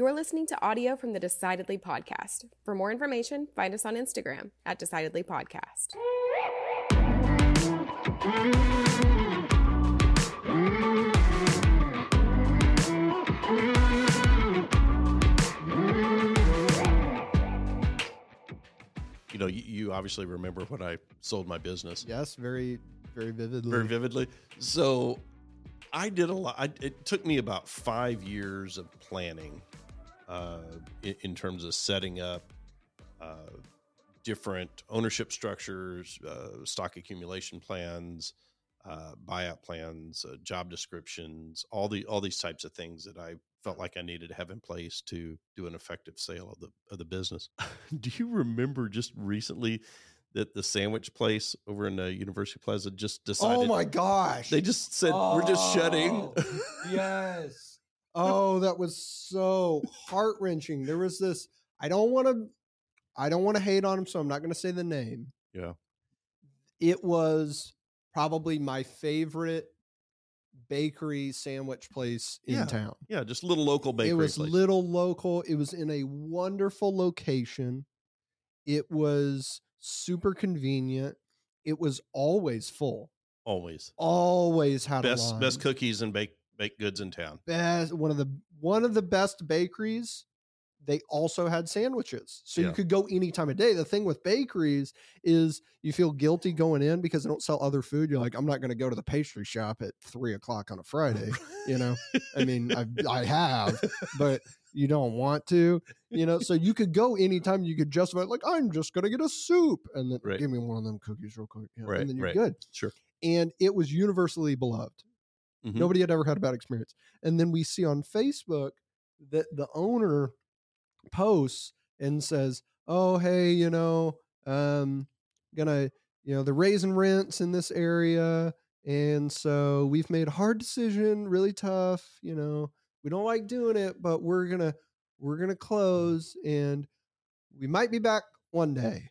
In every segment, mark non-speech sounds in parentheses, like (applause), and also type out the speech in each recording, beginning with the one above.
You're listening to audio from the Decidedly podcast. For more information, find us on Instagram at Decidedly Podcast. You know, you, you obviously remember when I sold my business Yes, very, very vividly. very vividly. So I did a lot. I, it took me about five years of planning uh, in, in terms of setting up uh, different ownership structures, uh, stock accumulation plans, uh, buyout plans, uh, job descriptions, all the all these types of things that I felt like I needed to have in place to do an effective sale of the of the business. (laughs) do you remember just recently? That the sandwich place over in uh, University Plaza just decided Oh my gosh. they just said we're just shutting. Oh, yes. Oh, that was so heart wrenching. There was this. I don't want to. I don't want to hate on him, so I'm not going to say the name. Yeah. It was probably my favorite bakery sandwich place in Yeah, town. yeah, just little local bakery it was place. little local. It was in a wonderful location. It was super convenient. It was always full. always Always had a best best cookies and baked baked goods in town. best one of the one of the best bakeries they also had sandwiches so Yeah. you could go any time of day the thing with bakeries is you feel guilty going in because they don't sell other food you're like i'm not going to go to the pastry shop at three o'clock on a friday you know i mean i, I have but you don't want to you know so you could go anytime you could justify like i'm just going to get a soup and then Right. give me one of them cookies real quick you know, Right, and then you're right. good Sure. and it was universally beloved Mhm. Nobody had ever had a bad experience. And then we see on Facebook that the owner posts and says, "Oh, hey, you know, um, gonna, you know, they're raising rents in this area, and so we've made a hard decision, really tough. You know, we don't like doing it, but we're gonna, we're gonna close, and we might be back one day."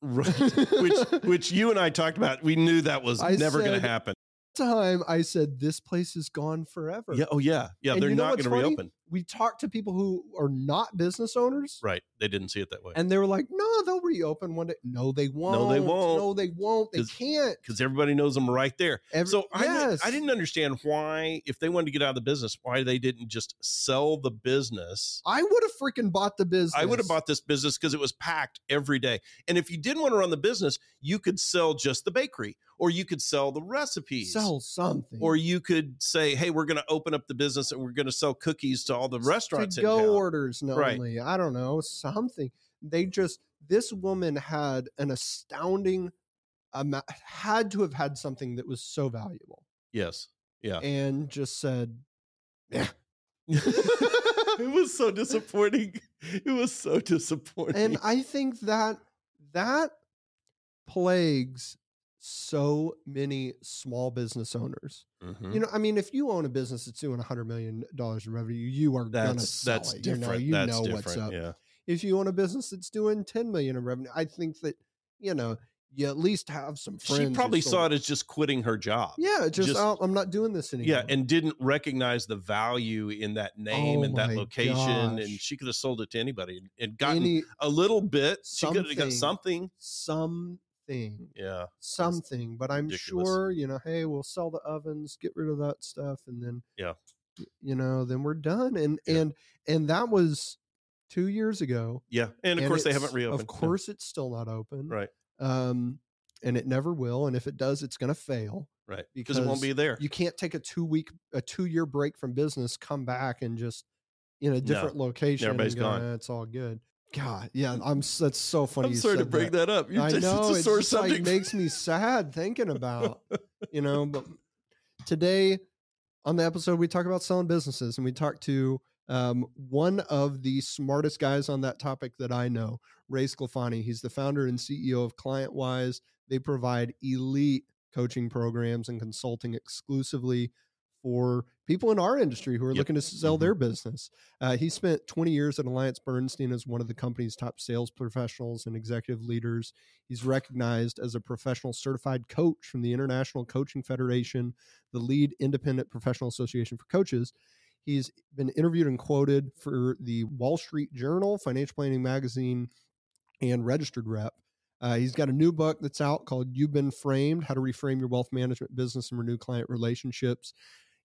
Right. (laughs) which which you and I talked about. We knew that was I never going to happen. Time I said this place is gone forever. Yeah. Oh yeah. Yeah. And they're you know not going to reopen. We talked to people who are not business owners, Right. They didn't see it that way and they were like, "No, they'll reopen one day." No, they won't. No, they won't. No, they won't. They can't. because everybody knows them right there. Every- so I, didn't- yes. I didn't understand why, if they wanted to get out of the business, why they didn't just sell the business. I would have freaking bought the business. I would have bought this business because it was packed every day. And if you didn't want to run the business, you could sell just the bakery, or you could sell the recipes, sell something or you could say, "Hey, we're going to open up the business and we're going to sell cookies to all the restaurants to go town." orders Right. I don't know something. They just this woman had an astounding amount. Had to have had something that was so valuable, Yes, yeah. and just said, "Yeah." (laughs) it was so disappointing. It was so disappointing. and I think that that plagues so many small business owners. Mhm. You know, I mean, if you own a business that's doing hundred million dollars in revenue, you are gonna that's sell that's it. different. You know, you that's know different. what's up. Yeah. If you own a business that's doing ten million in revenue, I think that you know you at least have some friends. She probably saw it as just quitting her job. Yeah, just, just- oh, I'm not doing this anymore. Yeah, and didn't recognize the value in that name Oh and that location, and she could have sold it to anybody and- gotten Any a little bit. She could have got something. something. Something. Yeah, something, but I'm ridiculous. sure, you know, hey, we'll sell the ovens, get rid of that stuff, and then Yeah. you know, then we're done. And Yeah. and and that was two years ago. yeah, and of course they haven't reopened. Of course, it's still not open, right, Um, and it never will. And if it does, it's going to fail. right, because it won't be there. You can't take a two week, a two year break from business, come back and just in a different location. and everybody's go, gone. "Eh, it's all good. God, yeah, I'm. That's so funny. I'm sorry to bring that. that, up. You're I just, know it's a sore just like makes me sad thinking about you know. But today on the episode, we talk about selling businesses, and we talk to um, one of the smartest guys on that topic that I know, Ray Sclafani. He's the founder and CEO of ClientWise. They provide elite coaching programs and consulting exclusively for people in our industry who are Yep. looking to sell Mhm. their business. Uh, he spent 20 years at Alliance Bernstein as one of the company's top sales professionals and executive leaders. He's recognized as a professional certified coach from the International Coaching Federation, the lead independent professional association for coaches. He's been interviewed and quoted for the Wall Street Journal, Financial Planning Magazine, and Registered Rep. Uh, he's got a new book that's out called You've Been Framed How to Reframe Your Wealth Management Business and Renew Client Relationships.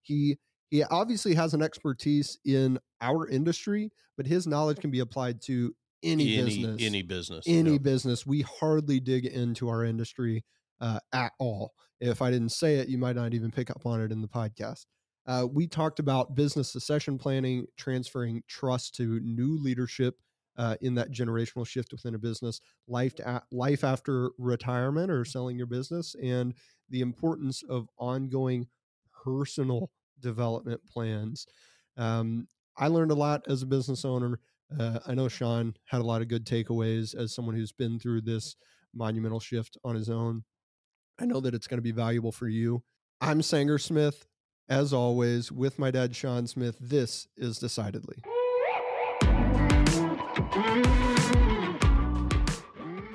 He he obviously has an expertise in our industry, but his knowledge can be applied to any, any business. any business, Any Yep. business. We hardly dig into our industry uh, at all. If I didn't say it, you might not even pick up on it in the podcast. Uh, we talked about business succession planning, transferring trust to new leadership uh, in that generational shift within a business, life to, life after retirement or selling your business, and the importance of ongoing personal development plans. Um, I learned a lot as a business owner. Uh, I know Sean had a lot of good takeaways as someone who's been through this monumental shift on his own. I know that it's going to be valuable for you. I'm Sanger Smith. As always, with my dad, Sean Smith, this is Decidedly.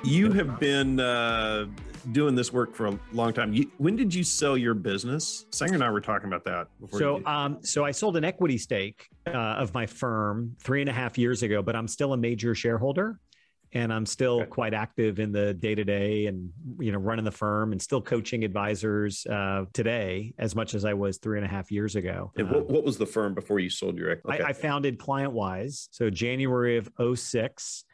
You have been uh, doing this work for a long time. You, when did you sell your business? Sanger and I were talking about that before. So, um, so I sold an equity stake uh, of my firm three and a half years ago, but I'm still a major shareholder, and I'm still Okay. quite active in the day to day, and you know, running the firm, and still coaching advisors uh, today as much as I was three and a half years ago. And Um, what, what was the firm before you sold your equity? I, I founded ClientWise. So January of 06,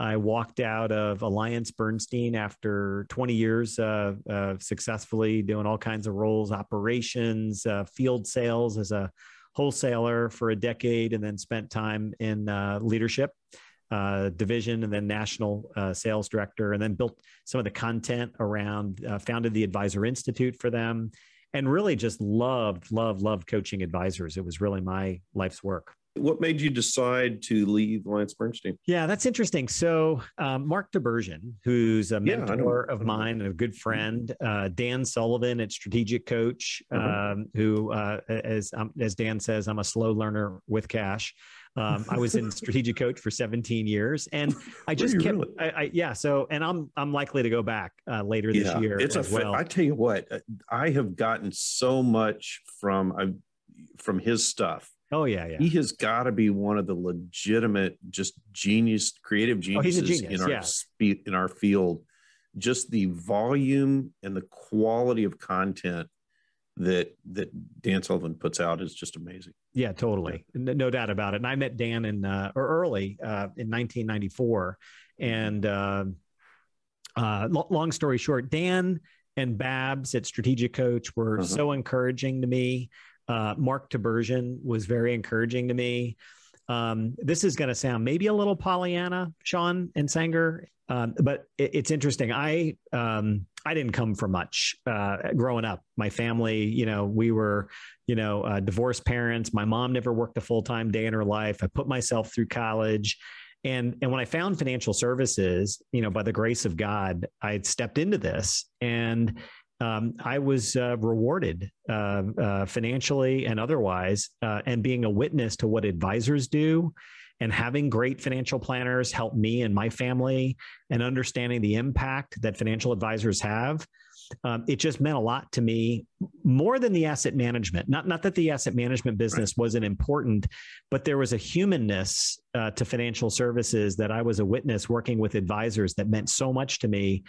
I walked out of Alliance Bernstein after 20 years uh, uh, successfully doing all kinds of roles, operations, uh, field sales as a wholesaler for a decade, and then spent time in uh, leadership. Uh, division and then national uh, sales director, and then built some of the content around, uh, founded the Advisor Institute for them, and really just loved, loved, loved coaching advisors. It was really my life's work. What made you decide to leave Alliance Bernstein? Yeah, that's interesting. So, um, Mark Tibergien, who's a Yeah, mentor of mine and a good friend, uh, Dan Sullivan at Strategic Coach, Mhm. um, who, uh, as um, as Dan says, I'm a slow learner with cash. Um, I was in (laughs) Strategic Coach for 17 years, and I just kept, really? I, I, yeah. So, and I'm I'm likely to go back uh, later this year it's a. well. I tell you what, I have gotten so much from uh, from his stuff. Oh yeah, yeah. He has got to be one of the legitimate, just genius, creative Oh, geniuses genius, in our yeah. spe- in our field. Just the volume and the quality of content that that Dan Sullivan puts out is just amazing. Yeah, totally. No, no doubt about it. And I met Dan in uh, or early uh, in 1994, and uh, uh, long story short, Dan and Babs at Strategic Coach were Uh-huh. so encouraging to me. Uh, Mark Tibergien was very encouraging to me. Um, this is going to sound maybe a little Pollyanna, Sean and Sanger, um, but it, it's interesting. I um, I didn't come from much uh, growing up. My family, you know, we were, you know, uh, divorced parents. My mom never worked a full time day in her life. I put myself through college. And, and when I found financial services, you know, by the grace of God, I stepped into this and um, I was uh, rewarded uh, uh, financially and otherwise, uh, and being a witness to what advisors do and having great financial planners help me and my family and understanding the impact that financial advisors have. Um, it just meant a lot to me more than the asset management. Not, not that the asset management business wasn't important, but there was a humanness uh, to financial services that I was a witness working with advisors that meant so much to me.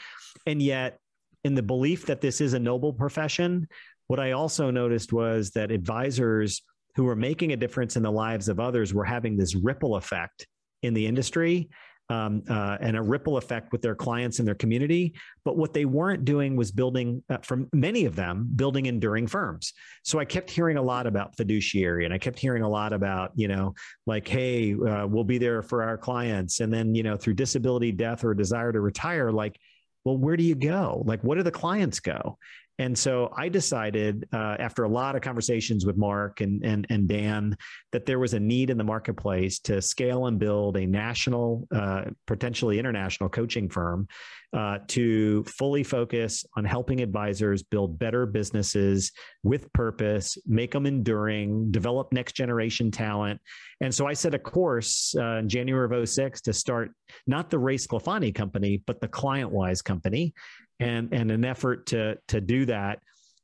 And yet, in the belief that this is a noble profession, what I also noticed was that advisors who were making a difference in the lives of others were having this ripple effect in the industry um, uh, and a ripple effect with their clients and their community. But what they weren't doing was building, uh, from many of them, building enduring firms. So I kept hearing a lot about fiduciary and I kept hearing a lot about, you know, like, hey, uh, we'll be there for our clients. And then, you know, through disability, death, or desire to retire, like, well, where do you go? Like, what do the clients go? And so I decided uh, after a lot of conversations with Mark and, and, and Dan that there was a need in the marketplace to scale and build a national, uh, potentially international coaching firm uh, to fully focus on helping advisors build better businesses with purpose, make them enduring, develop next generation talent. And so I set a course uh, in January of 06 to start not the Ray Sclafani company, but the ClientWise company and and an effort to to do that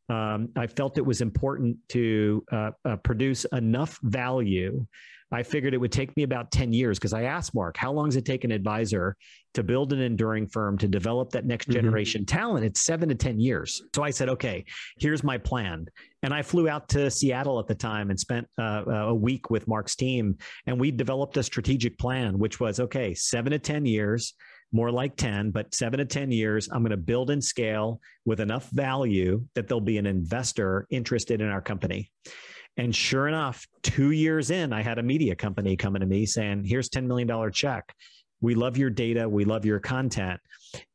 um, I felt it was important to uh, uh, produce enough value. I figured it would take me about 10 years because I asked Mark, how long does it take an advisor to build an enduring firm to develop that next Mhm. generation talent? It's seven to 10 years. So I said, okay, here's my plan. And I flew out to Seattle at the time and spent uh, a week with Mark's team. And we developed a strategic plan, which was okay, seven to 10 years, more like 10, but seven to 10 years, I'm going to build and scale with enough value that there'll be an investor interested in our company. And sure enough, two years in, I had a media company coming to me saying, here's $10 million check. We love your data. We love your content.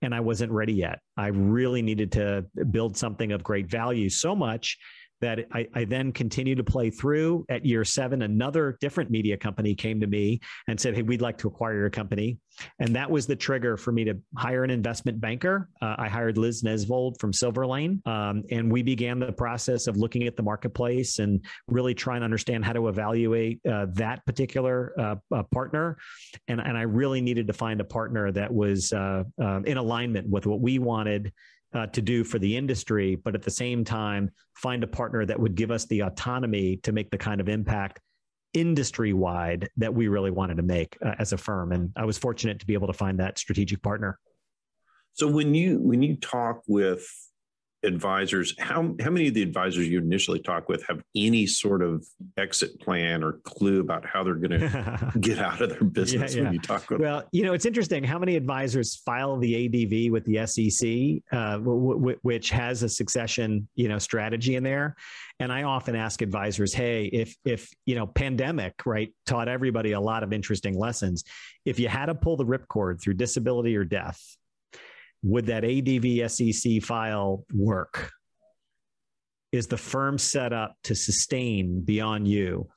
And I wasn't ready yet. I really needed to build something of great value so much that I, I then continued to play through. At year seven, another different media company came to me and said, Hey, we'd like to acquire your company. And that was the trigger for me to hire an investment banker. Uh, I hired Liz Nesvold from Silver Lane. Um, and we began the process of looking at the marketplace and really trying to understand how to evaluate uh, that particular uh, uh, partner. And, and I really needed to find a partner that was uh, um, in alignment with what we wanted uh, to do for the industry, but at the same time, find a partner that would give us the autonomy to make the kind of impact industry wide that we really wanted to make uh, as a firm. And I was fortunate to be able to find that strategic partner. So when you when you talk with advisors, how how many of the advisors you initially talk with have any sort of exit plan or clue about how they're going (laughs) to get out of their business yeah. when you talk with them? well, you know, it's interesting how many advisors file the ADV with the SEC, uh, w- w- which has a succession, you know, strategy in there. And I often ask advisors, "Hey, if if you know, pandemic right taught everybody a lot of interesting lessons. If you had to pull the ripcord through disability or death, would that ADV SEC file work? Is the firm set up to sustain beyond you?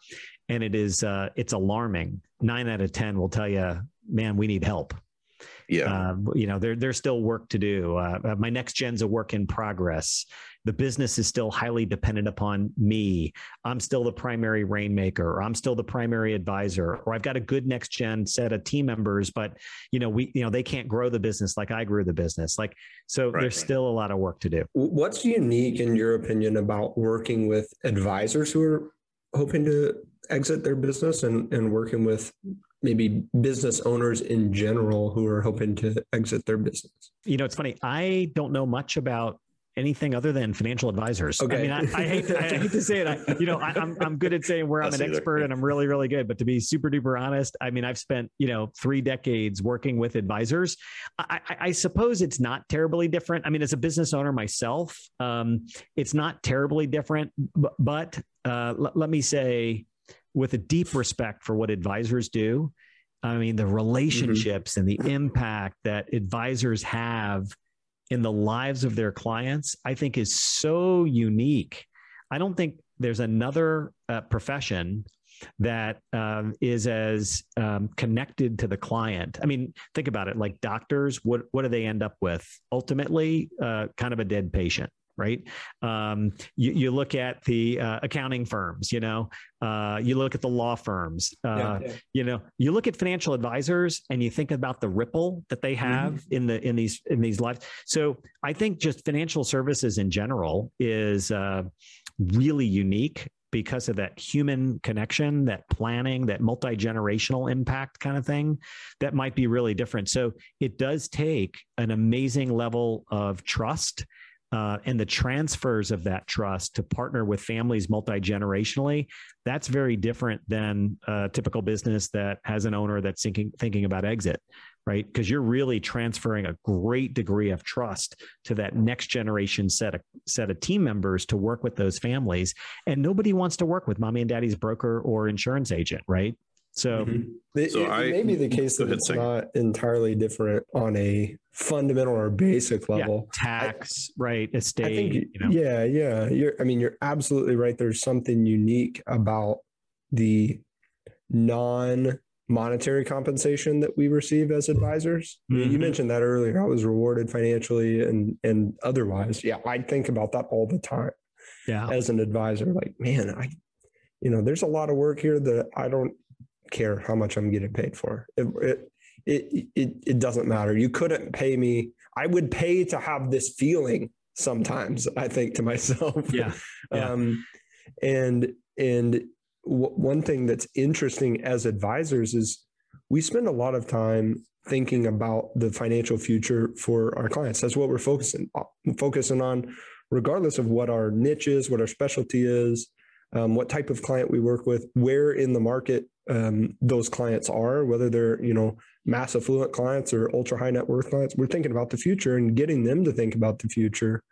And it is uh, it's alarming. Nine out of ten will tell you, man, we need help. Yeah. Uh, you know, there, there's still work to do. Uh, my next gen's a work in progress. The business is still highly dependent upon me. I'm still the primary rainmaker, or I'm still the primary advisor, or I've got a good next gen set of team members, but you know, we, you know, they can't grow the business like I grew the business. Like, so Right, there's right. still a lot of work to do. What's unique in your opinion about working with advisors who are hoping to exit their business and, and working with maybe business owners in general who are hoping to exit their business? You know, it's funny. I don't know much about anything other than financial advisors. I Okay. mean, I, I hate to, I hate to say it. I, you know, I, I'm I'm good at saying where (laughs) I'm Us an either. expert and I'm really really good. But to be super duper honest, I mean, I've spent you know three decades working with advisors. I, I, I suppose it's not terribly different. I mean, as a business owner myself, um, it's not terribly different. But, but uh, let, let me say, with a deep respect for what advisors do. I mean, the relationships and the impact that advisors have in the lives of their clients, I think is so unique. I don't think there's another uh, profession that um, is as um, connected to the client. I mean, think about it. Like doctors, what what do they end up with? Ultimately, uh, kind of a dead patient, right? Um, you, you look at the uh, accounting firms. You know, uh, you look at the law firms. Uh, yeah. you know you look at financial advisors and you think about the ripple that they have in the in these in these lives so i think just financial services in general is uh, really unique because of that human connection that planning that multi-generational impact kind of thing that might be really different so it does take an amazing level of trust uh, and the transfers of that trust to partner with families multi generationally, that's very different than a typical business that has an owner that's thinking thinking about exit, right? Because you're really transferring a great degree of trust to that next generation set of set of team members to work with those families, and nobody wants to work with mommy and daddy's broker or insurance agent, right? So. Mhm. It, So it- I- it may be the case that it's Sam. not entirely different on a fundamental or basic level. tax, right? Estate, I think, you know. yeah, yeah. You're, I mean, you're absolutely right. There's something unique about the non monetary compensation that we receive as advisors. You- You mentioned that earlier. I was rewarded financially and and otherwise. Yeah, I think about that all the time yeah. as an advisor. Like, man, I, you know, there's a lot of work here that I don't care how much I'm getting paid for. It it it it, it doesn't matter. You couldn't pay me. I would pay to have this feeling sometimes I think to (laughs) myself. Yeah. Yeah. Um, and and w- one thing that's interesting as advisors is we spend a lot of time thinking about the financial future for our clients. That's what we're focusing focusing on, regardless of what our niche is, what our specialty is, um, what type of client we work with, where in the market um, those clients are, whether they're you know mass affluent clients or ultra high net worth clients. We're thinking about the future and getting them to think about the future.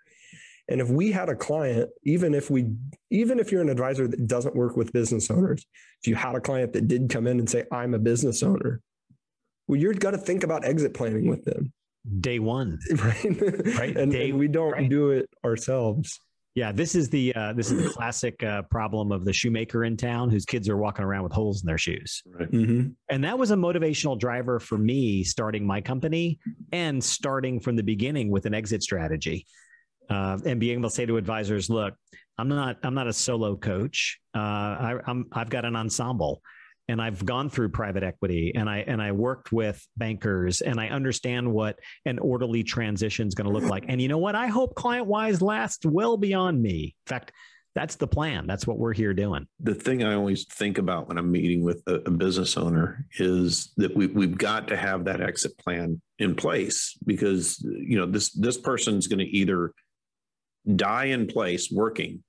And if we had a client, even if we, even if you're an advisor that doesn't work with business owners, if you had a client that did come in and say, "I'm a business owner," well, you're going to think about exit planning with them day one, (laughs) right? Right. and, Day- and we don't right. do it ourselves. Yeah, this is the uh, this is the (clears throat) classic uh, problem of the shoemaker in town whose kids are walking around with holes in their shoes. Right. Mm-hmm. And that was a motivational driver for me starting my company and starting from the beginning with an exit strategy. Uh, and being able to say to advisors, look, I'm not I'm not a solo coach. Uh, I, I'm I've got an ensemble, and I've gone through private equity, and I and I worked with bankers, and I understand what an orderly transition is going to look like. And you know what? I hope ClientWise lasts well beyond me. In fact, that's the plan. That's what we're here doing. the thing I always think about when I'm meeting with a, a business owner is that we, we've got to have that exit plan in place because you know this this person's going to either die in place working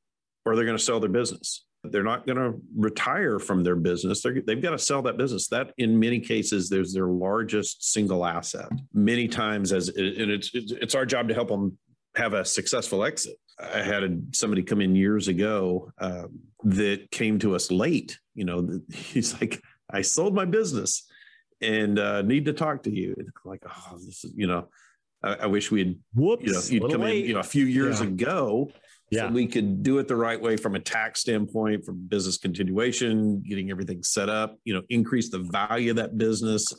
or they're going to sell their business. They're not going to retire from their business. They're, they've got to sell that business. That, in many cases, there's their largest single asset. Many times, as and it's it's our job to help them have a successful exit. I had a, somebody come in years ago um, that came to us late. You know, (laughs) he's like, "I sold my business and uh, need to talk to you." And I'm like, oh, this is you know, I, I wish we had Whoops, you know you'd come late. in you know a few years Yeah. ago. Yeah. So we could do it the right way from a tax standpoint, from business continuation, getting everything set up, you know, increase the value of that business.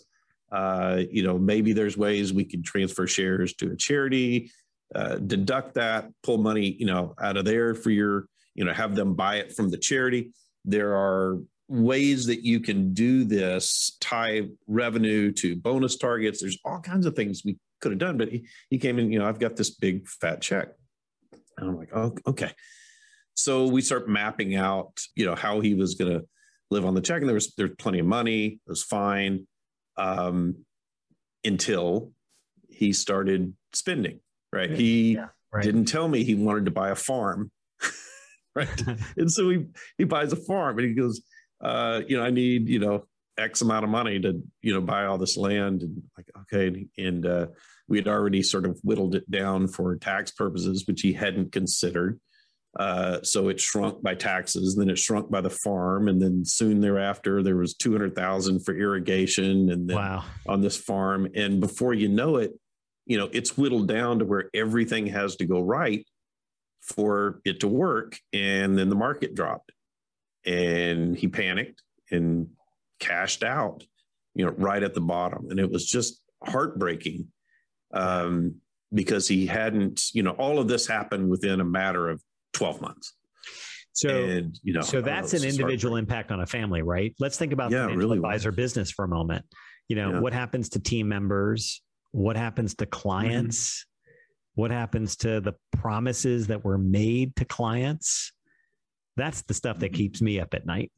Uh, you know, maybe there's ways we could transfer shares to a charity, uh, deduct that, pull money, you know, out of there for your, you know, have them buy it from the charity. There are ways that you can do this, tie revenue to bonus targets. There's all kinds of things we could have done, but he, he came in, you know, I've got this big fat check. And I'm like, oh, okay. So we start mapping out, you know, how he was going to live on the check. And there was there's plenty of money. It was fine. Um, until he started spending, right? He Yeah, right. didn't tell me he wanted to buy a farm. (laughs) right. (laughs) And so he he buys a farm and he goes, uh, you know, I need, you know, X amount of money to, you know, buy all this land. And like, okay. And, and uh, we had already sort of whittled it down for tax purposes, which he hadn't considered. Uh, so it shrunk by taxes, then it shrunk by the farm, and then soon thereafter there was two hundred thousand for irrigation, and then Wow. on this farm. And before you know it, you know, it's whittled down to where everything has to go right for it to work. And then the market dropped and he panicked and cashed out, you know, right at the bottom. And it was just heartbreaking um, because he hadn't, you know, all of this happened within a matter of 12 months. So and, you know, so that's it's an individual impact on a family, right? Let's think about Yeah, really advisor was. business for a moment. You know, Yeah. what happens to team members? What happens to clients? What happens to the promises that were made to clients? That's the stuff that Mhm. keeps me up at night.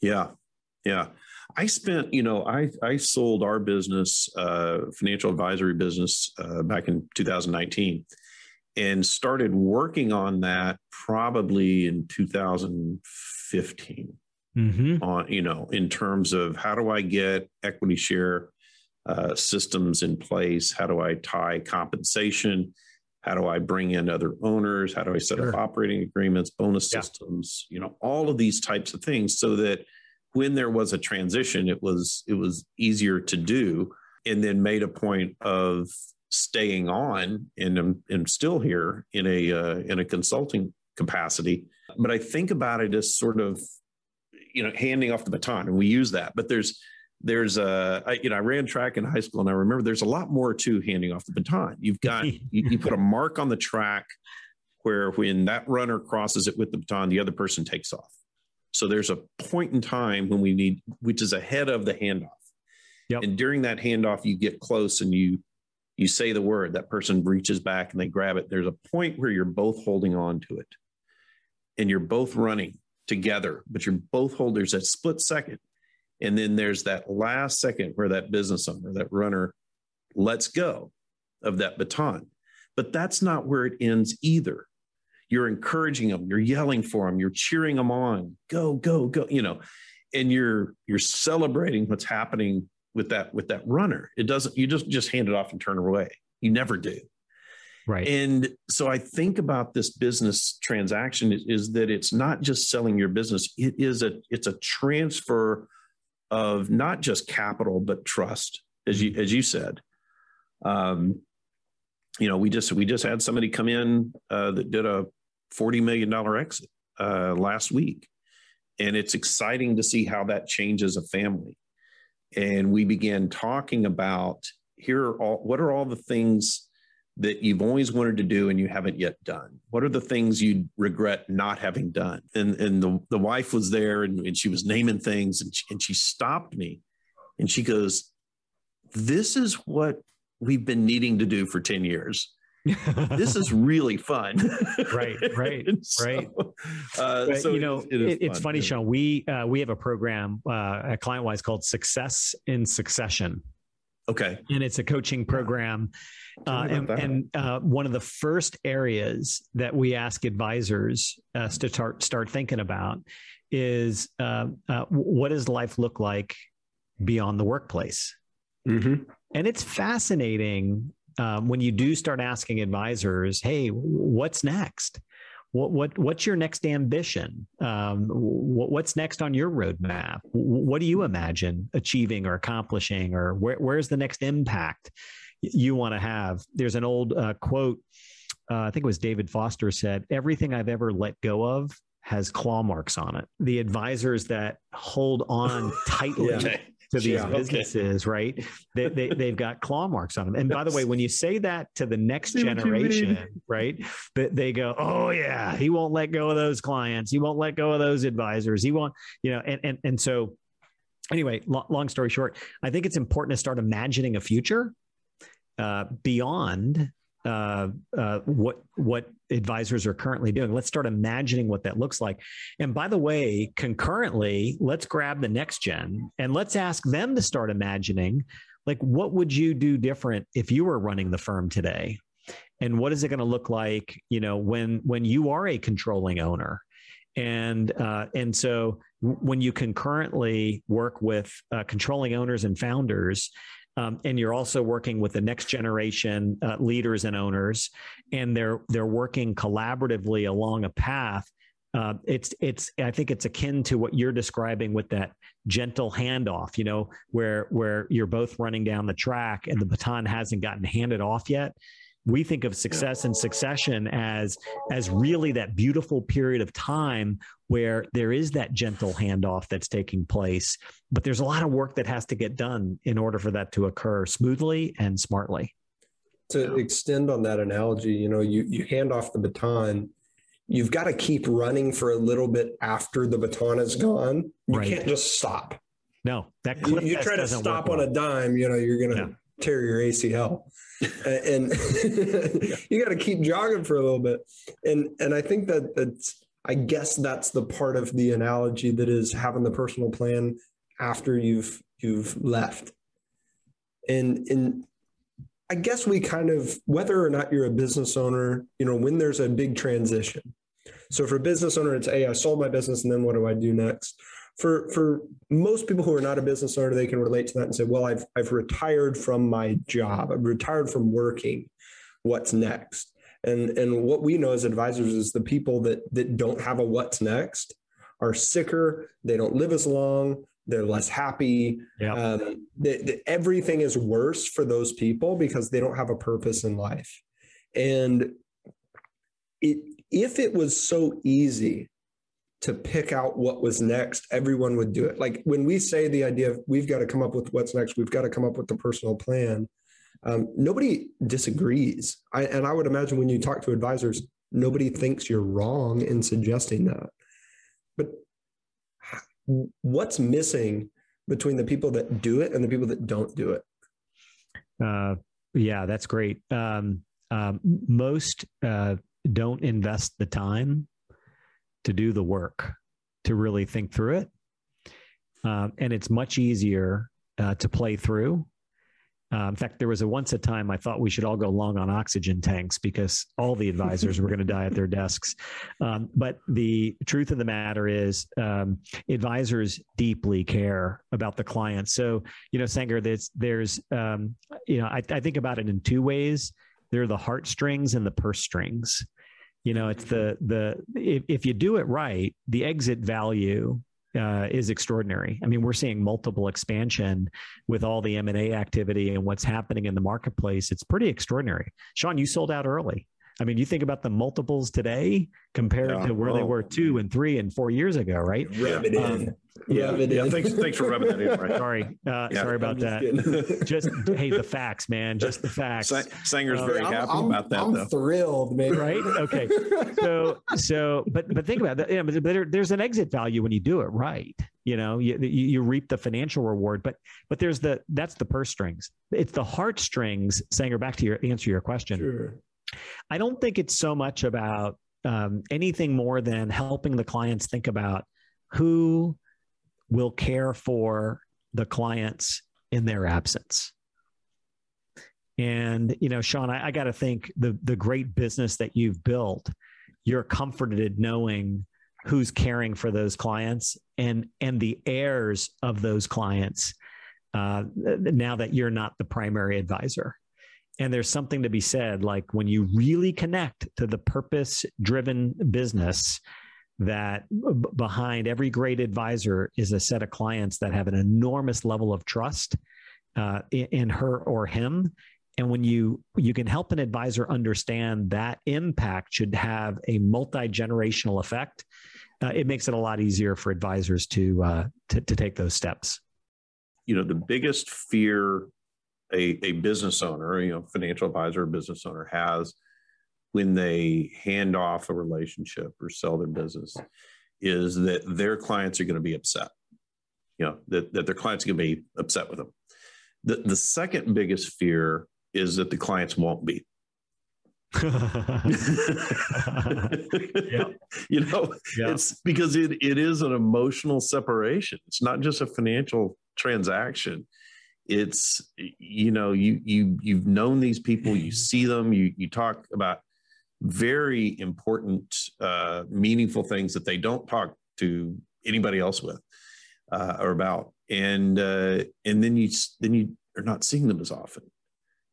Yeah. Yeah. I spent, you know, I I sold our business, uh, financial advisory business, uh, back in 2019, and started working on that probably in 2015. Mm-hmm. On you know, in terms of how do I get equity share uh, systems in place? How do I tie compensation? How do I bring in other owners? How do I set up operating agreements, bonus Yeah. systems? You know, all of these types of things, so that when there was a transition, it was it was easier to do, and then made a point of staying on, and I'm, I'm still here in a uh, in a consulting capacity. But I think about it as sort of, you know, handing off the baton, and we use that. But there's there's a I, you know I ran track in high school, and I remember there's a lot more to handing off the baton. You've got (laughs) you, you put a mark on the track where when that runner crosses it with the baton, the other person takes off. So there's a point in time when we need, which is ahead of the handoff. Yep. And during that handoff, you get close and you You say the word, that person reaches back and they grab it. There's a point where you're both holding on to it and you're both running together, but you're both hold. There's a split second. And then there's that last second where that business owner, that runner lets go of that baton. But that's not where it ends either. You're encouraging them, you're yelling for them, you're cheering them on, go, go, go, you know, and you're you're celebrating what's happening with that with that runner. It doesn't you just just hand it off and turn away. You never do. Right. And so I think about this business transaction is, is, that it's not just selling your business. It is a it's a transfer of not just capital but trust, as you as you said. Um, you know, we just we just had somebody come in uh, that did a forty million dollar exit uh, last week, and it's exciting to see how that changes a family. And we began talking about here are all what are all the things that you've always wanted to do and you haven't yet done? What are the things you regret not having done? And and the, the wife was there and, and she was naming things and she, and she stopped me and she goes, This is what we've been needing to do for 10 years. This is really fun. right, right, (laughs) so, right. Uh, but, so you know, it, it it's funny, yeah. Sean. We uh, we have a program uh, at ClientWise called Success in Succession. Okay, and it's a coaching program, uh, and, and uh, one of the first areas that we ask advisors uh, to start start thinking about is uh, what does life look like beyond the workplace. Mm-hmm. And it's fascinating um, when you do start asking advisors, "Hey, what's next? What what what's your next ambition? Um, what, what's next on your roadmap? What do you imagine achieving or accomplishing, or where, where's the next impact you want to have?" There's an old uh, quote. Uh, I think it was David Foster said, "Everything I've ever let go of has claw marks on it. The advisors that hold on (laughs) tightly yeah to these yeah, businesses, okay. right? They, they, they've got claw marks on them. And by the way, when you say that to the next generation, right, they, they go, oh, yeah, he won't let go of those clients. He won't let go of those advisors. He won't, you know, and, and, and so anyway, long, long story short, I think it's important to start imagining a future uh, beyond uh, uh, what what advisors are currently doing. Let's start imagining what that looks like. And by the way, concurrently, let's grab the next gen and let's ask them to start imagining, like, what would you do different if you were running the firm today? And what is it going to look like, you know, when when you are a controlling owner? And uh, and so when you concurrently work with uh, controlling owners and founders, um, and you're also working with the next generation uh, leaders and owners, and they're they're working collaboratively along a path. Uh, it's it's I think it's akin to what you're describing with that gentle handoff. You know, where where you're both running down the track and the baton hasn't gotten handed off yet we think of success and succession as as really that beautiful period of time where there is that gentle handoff that's taking place but there's a lot of work that has to get done in order for that to occur smoothly and smartly to extend on that analogy you know you you hand off the baton you've got to keep running for a little bit after the baton is gone you right. can't just stop no that you, you try to stop on well. a dime you know you're gonna. Tear your acl (laughs) and (laughs) you got to keep jogging for a little bit. And and I think that that's I guess that's the part of the analogy that is having the personal plan after you've you've left. And and I guess we kind of whether or not you're a business owner, you know, when there's a big transition. So for a business owner, it's hey, I sold my business and then what do I do next? For for most people who are not a business owner, they can relate to that and say, "Well, I've I've retired from my job. I've retired from working. What's next?" And and what we know as advisors is the people that that don't have a what's next are sicker. They don't live as long. They're less happy. Yeah. Um, they, they, everything is worse for those people because they don't have a purpose in life. And it if it was so easy to pick out what was next, everyone would do it. Like when we say the idea of we've got to come up with what's next, we've got to come up with the personal plan. Um, nobody disagrees. I, and I would imagine when you talk to advisors, nobody thinks you're wrong in suggesting that. But what's missing between the people that do it and the people that don't do it? Uh, Yeah, that's great. Um, um, most uh, don't invest the time to do the work to really think through it. Um, and it's much easier uh, to play through. Uh, in fact, there was a once a time I thought we should all go long on oxygen tanks because all the advisors were going to die at their desks. Um, but the truth of the matter is, um, advisors deeply care about the client. So, you know, Sanger, there's, there's um, you know, I, I think about it in two ways. There are the heartstrings and the purse strings you know it's the the if, if you do it right the exit value uh, is extraordinary. I mean, we're seeing multiple expansion with all the M and A activity and what's happening in the marketplace. It's pretty extraordinary. Sean, you sold out early. I mean, you think about the multiples today compared yeah, to where well, they were two and three and four years ago, right? Rub it um, in. Yeah, yeah. Thanks, thanks for rubbing that in. Right? Sorry, uh, yeah, sorry about just that. (laughs) just hey, the facts, man. Just the facts. Sanger's uh, very I'm, happy I'm, about that. I'm though. thrilled, man. Right? Okay. (laughs) So, so, but but think about that. Yeah, but there, there's an exit value when you do it right. You know, you, you you reap the financial reward, but but there's the that's the purse strings. It's the heartstrings. Sanger, back to your answer your question. Sure. I don't think it's so much about um, anything more than helping the clients think about who will care for the clients in their absence. And you know, Sean, I, I got to think the the great business that you've built, you're comforted knowing who's caring for those clients and and the heirs of those clients. Uh, now that you're not the primary advisor, and there's something to be said like when you really connect to the purpose driven business that b- behind every great advisor is a set of clients that have an enormous level of trust uh, in, in her or him. And when you you can help an advisor understand that impact should have a multi-generational effect uh, it makes it a lot easier for advisors to, uh, to to take those steps. You know the biggest fear a, a business owner, you know, financial advisor, business owner has when they hand off a relationship or sell their business is that their clients are going to be upset. You know, that, that their clients are going to be upset with them. The, the second biggest fear is that the clients won't be. (laughs) yeah. You know, it's because it, it is an emotional separation. It's not just a financial transaction it's you know you you you've known these people you (clears throat) see them you you talk about very important uh meaningful things that they don't talk to anybody else with uh or about. And uh and then you then you are not seeing them as often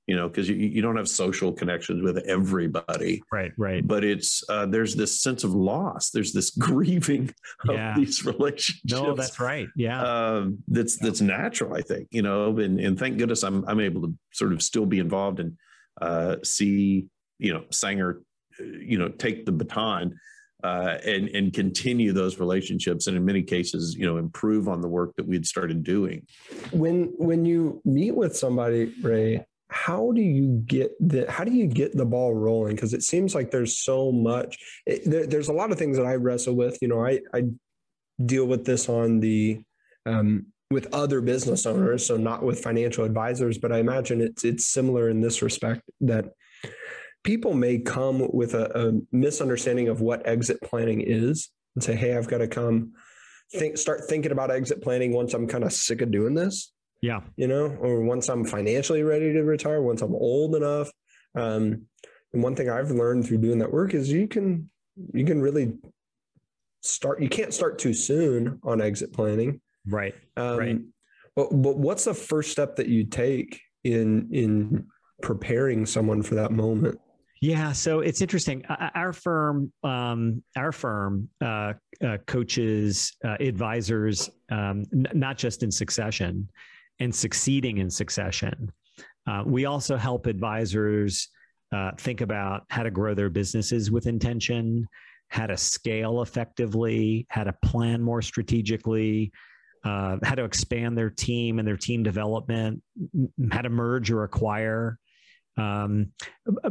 you know, because you, you don't have social connections with everybody. Right, right. But it's uh, there's this sense of loss. There's this (laughs) grieving of yeah. these (laughs) relationships. No, that's right. Yeah, um, that's yeah. that's natural. I think you know, and and thank goodness I'm I'm able to sort of still be involved and uh, see you know Sanger, uh, you know, take the baton. Uh, and and continue those relationships, and in many cases, you know, improve on the work that we had started doing. When when you meet with somebody, Ray, how do you get the how do you get the ball rolling? Because it seems like there's so much it, there, there's a lot of things that i wrestle with you know i i deal with this on the um, with other business owners so not with financial advisors but i imagine it's it's similar in this respect that people may come with a, a misunderstanding of what exit planning is and say hey i've got to come think start thinking about exit planning once i'm kind of sick of doing this yeah. You know, or once I'm financially ready to retire, once I'm old enough. Um, and one thing I've learned through doing that work is you can you can really start you can't start too soon on exit planning. Right. Um, right. But, but what's the first step that you take in in preparing someone for that moment? Yeah, so it's interesting. Our firm, um, our firm uh, uh, coaches uh, advisors, um, n- not just in succession, and succeeding in succession. Uh, we also help advisors uh, think about how to grow their businesses with intention, how to scale effectively, how to plan more strategically, uh, how to expand their team and their team development, how to merge or acquire. Um,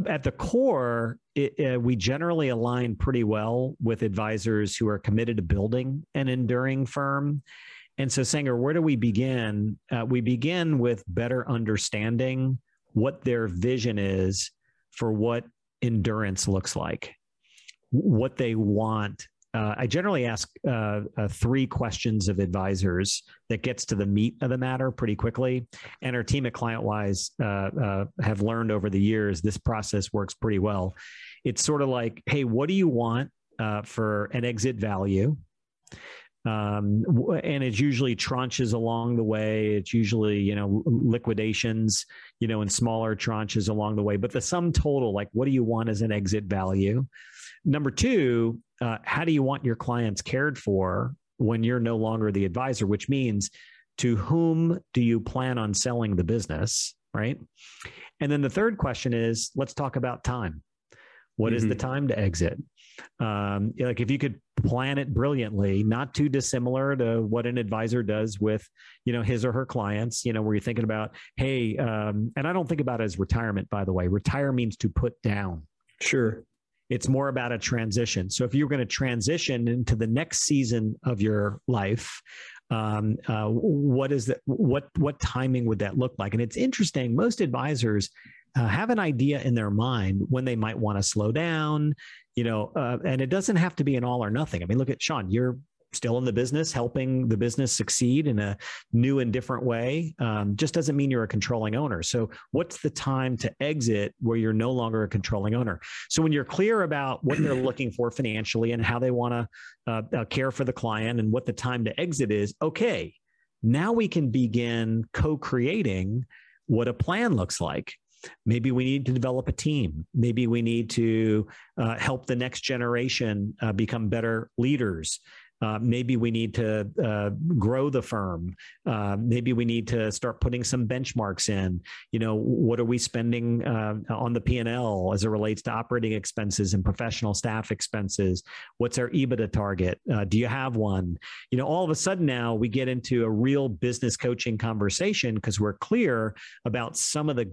at the core, it, we generally align pretty well with advisors who are committed to building an enduring firm and so, Sanger, where do we begin? Uh, we begin with better understanding what their vision is for what endurance looks like, what they want. Uh, I generally ask uh, uh, three questions of advisors that gets to the meat of the matter pretty quickly. And our team at ClientWise uh, uh, have learned over the years this process works pretty well. It's sort of like, hey, what do you want for an exit value? Um, and it's usually tranches along the way. It's usually you know liquidations, you know, in smaller tranches along the way. But the sum total, like, what do you want as an exit value? Number two, uh, how do you want your clients cared for when you're no longer the advisor? Which means, to whom do you plan on selling the business? Right. And then the third question is, let's talk about time. What mm-hmm. is the mm-hmm. time to exit? Um, like if you could plan it brilliantly, not too dissimilar to what an advisor does with, you know, his or her clients, you know, where you're thinking about, hey, um, and I don't think about it as retirement, by the way. Retire means to put down. Sure. It's more about a transition. So if you're going to transition into the next season of your life, um, uh, what is that? What what timing would that look like? And it's interesting. Most advisors uh, have an idea in their mind when they might want to slow down, you know, uh, and it doesn't have to be an all or nothing. I mean, look at Sean, you're still in the business, helping the business succeed in a new and different way, um, just doesn't mean you're a controlling owner. So, what's the time to exit where you're no longer a controlling owner? So, when you're clear about what they're (clears throat) looking for financially and how they want to uh, uh, care for the client and what the time to exit is, okay, now we can begin co creating what a plan looks like. Maybe we need to develop a team. Maybe we need to uh, help the next generation uh, become better leaders. Uh, maybe we need to uh, grow the firm. Uh, maybe we need to start putting some benchmarks in. You know, what are we spending uh, on the P and L as it relates to operating expenses and professional staff expenses? What's our EBITDA target? Uh, do you have one? You know, all of a sudden now we get into a real business coaching conversation because we're clear about some of the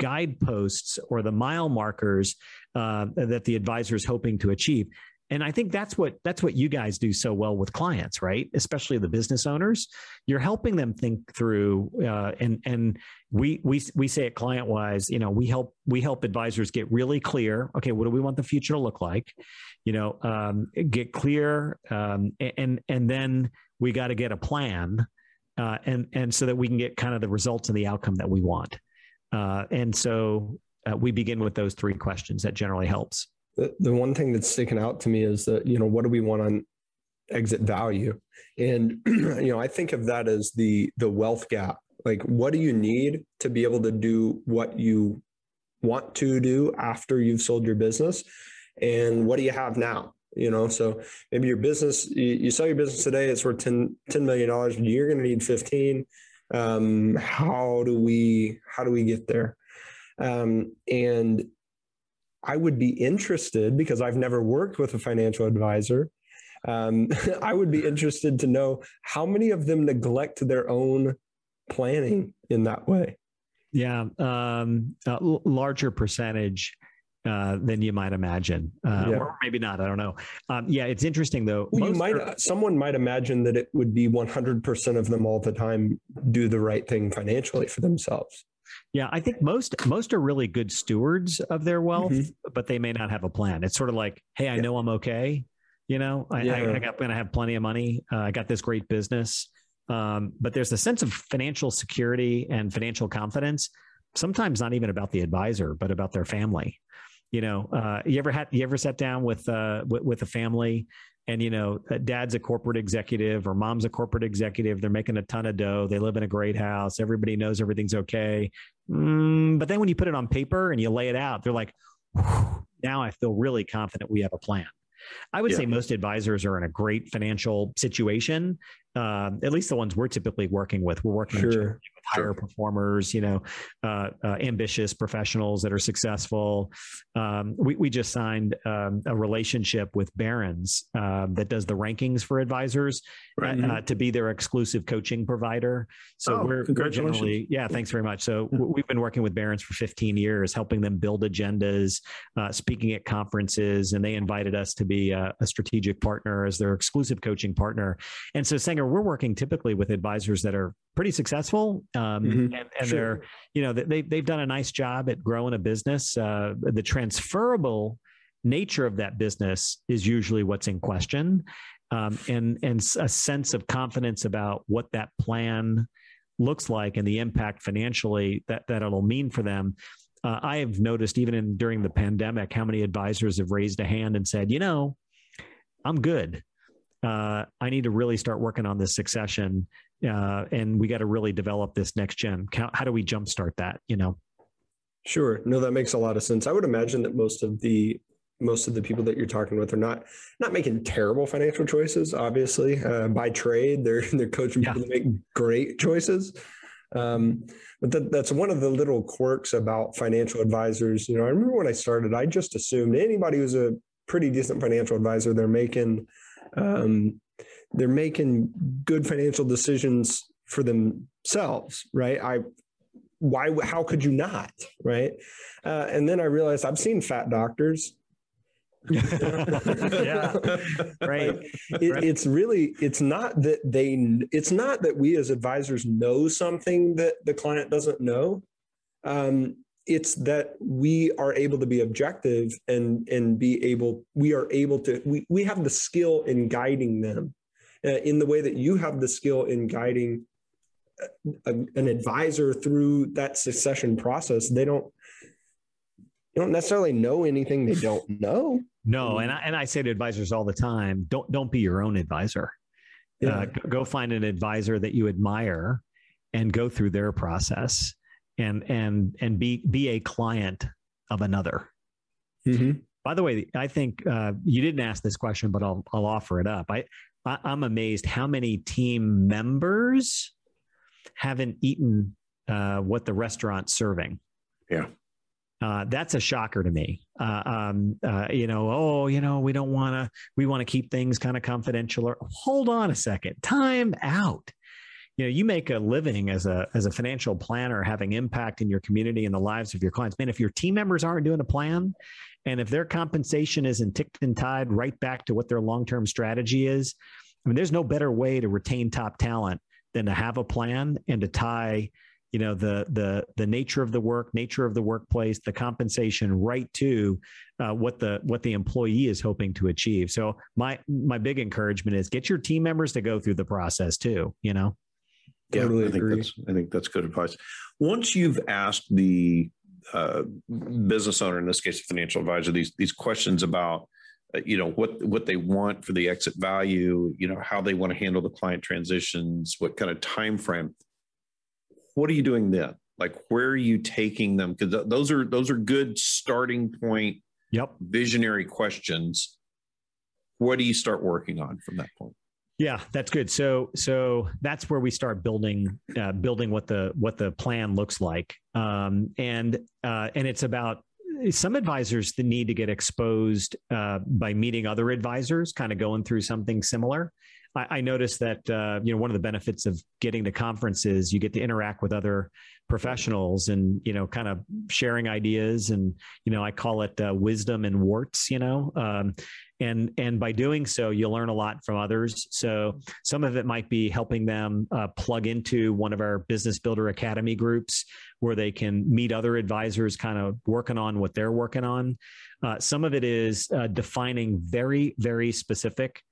guideposts or the mile markers uh, that the advisor is hoping to achieve. And i think that's what that's what you guys do so well with clients right? Especially the business owners. You're helping them think through uh, and and we we we say at ClientWise you know we help we help advisors get really clear okay what do we want the future to look like? You know um, get clear um, and and then we got to get a plan uh, and and so that we can get kind of the results and the outcome that we want uh, and so uh, we begin with those three questions. That generally helps. The, the one thing that's sticking out to me is that, you know, what do we want on exit value? And, (clears throat) you know, I think of that as the, the wealth gap. Like, what do you need to be able to do what you want to do after you've sold your business? And what do you have now? you know so maybe your business you, you sell your business today it's worth 10, $10 million you're going to need 15 um, how do we how do we get there? Um, and i would be interested because i've never worked with a financial advisor um, (laughs) i would be interested to know how many of them neglect their own planning in that way. Yeah um, a larger percentage uh, than you might imagine, uh, yeah. or maybe not. I don't know. Um, yeah, it's interesting though. Well, you might. Are, someone might imagine that it would be 100% of them all the time do the right thing financially for themselves. Yeah, I think most most are really good stewards of their wealth, mm-hmm. but they may not have a plan. It's sort of like, hey, I yeah. know I'm okay. You know, I, yeah. I, I going to have plenty of money. Uh, I got this great business. Um, but there's a sense of financial security and financial confidence. Sometimes not even about the advisor, but about their family you know uh, you ever had you ever sat down with uh with, with a family and you know uh, dad's a corporate executive or mom's a corporate executive they're making a ton of dough they live in a great house everybody knows everything's okay mm, but then when you put it on paper and you lay it out they're like now i feel really confident we have a plan I would yeah. say most advisors are in a great financial situation. Uh, at least the ones we're typically working with. We're working sure. Higher sure. performers, you know, uh, uh, ambitious professionals that are successful. Um, we, we just signed um, a relationship with Barron's uh, that does the rankings for advisors right. Uh, to be their exclusive coaching provider. So oh, we're, we're generally, yeah, thanks very much. So we've been working with Barron's for 15 years, helping them build agendas, uh, speaking at conferences, and they invited us to be a, a strategic partner as their exclusive coaching partner. And so, Sanger, we're working typically with advisors that are pretty successful, um, Mhm. and, and Sure. they're you know they they've done a nice job at growing a business. Uh, the transferable nature of that business is usually what's in question, um, and and a sense of confidence about what that plan looks like and the impact financially that that it'll mean for them. Uh, I have noticed even in during the pandemic how many advisors have raised a hand and said, you know, I'm good. Uh, I need to really start working on this succession, uh, and we got to really develop this next gen. How, how do we jumpstart that? You know. Sure. No, that makes a lot of sense. I would imagine that most of the most of the people that you're talking with are not not making terrible financial choices. Obviously, uh, by trade, they're (laughs) they're coaching Yeah. people to make great choices. Um, but that, that's one of the little quirks about financial advisors. You know, I remember when I started, I just assumed anybody who's a pretty decent financial advisor, they're making um, they're making good financial decisions for themselves, right? I why how could you not right uh, and then i realized i've seen fat doctors (laughs) yeah. Right. It, Right. it's really it's not that they it's not that we as advisors know something that the client doesn't know um, it's that we are able to be objective and and be able we are able to we, we have the skill in guiding them in the way that you have the skill in guiding a, an advisor through that succession process they don't they don't necessarily know anything they don't know No, and I, and I say to advisors all the time, don't don't be your own advisor. Uh, go, go find an advisor that you admire, and go through their process, and and and be be a client of another. Mhm. By the way, I think uh, you didn't ask this question, but I'll I'll offer it up. I, I I'm amazed how many team members haven't eaten uh, what the restaurant's serving. Yeah. Uh, that's a shocker to me. Uh, um, uh, you know, oh, you know, we don't want to, we want to keep things kind of confidential. Or hold on a second, time out. You know, you make a living as a as a financial planner, having impact in your community and the lives of your clients. Man, if your team members aren't doing a plan, and if their compensation isn't ticked and tied right back to what their long term strategy is, I mean, there's no better way to retain top talent than to have a plan and to tie you know the the the nature of the work nature of the workplace the compensation right to uh, what the what the employee is hoping to achieve so my my big encouragement is get your team members to go through the process too you know Yeah, Totally I think agree. that's I think that's good advice. Once you've asked the uh, business owner, in this case, a financial advisor, these these questions about uh, you know what what they want for the exit value, you know how they want to handle the client transitions, what kind of time frame. What are you doing then? Like where are you taking them? Because th- those are those are good starting point yep visionary questions. What do you start working on from that point? Yeah, that's good. So so that's where we start building uh, building what the what the plan looks like, um, and uh, and it's about some advisors that need to get exposed uh, by meeting other advisors, kind of going through something similar. I, I noticed that uh, you know one of the benefits of getting to conferences, you get to interact with other professionals and you know kind of sharing ideas and you know I call it uh, wisdom and warts. You know. Um, and and by doing so you learn a lot from others so some of it might be helping them uh, plug into one of our business builder academy groups where they can meet other advisors kind of working on what they're working on uh, some of it is uh, defining very very specific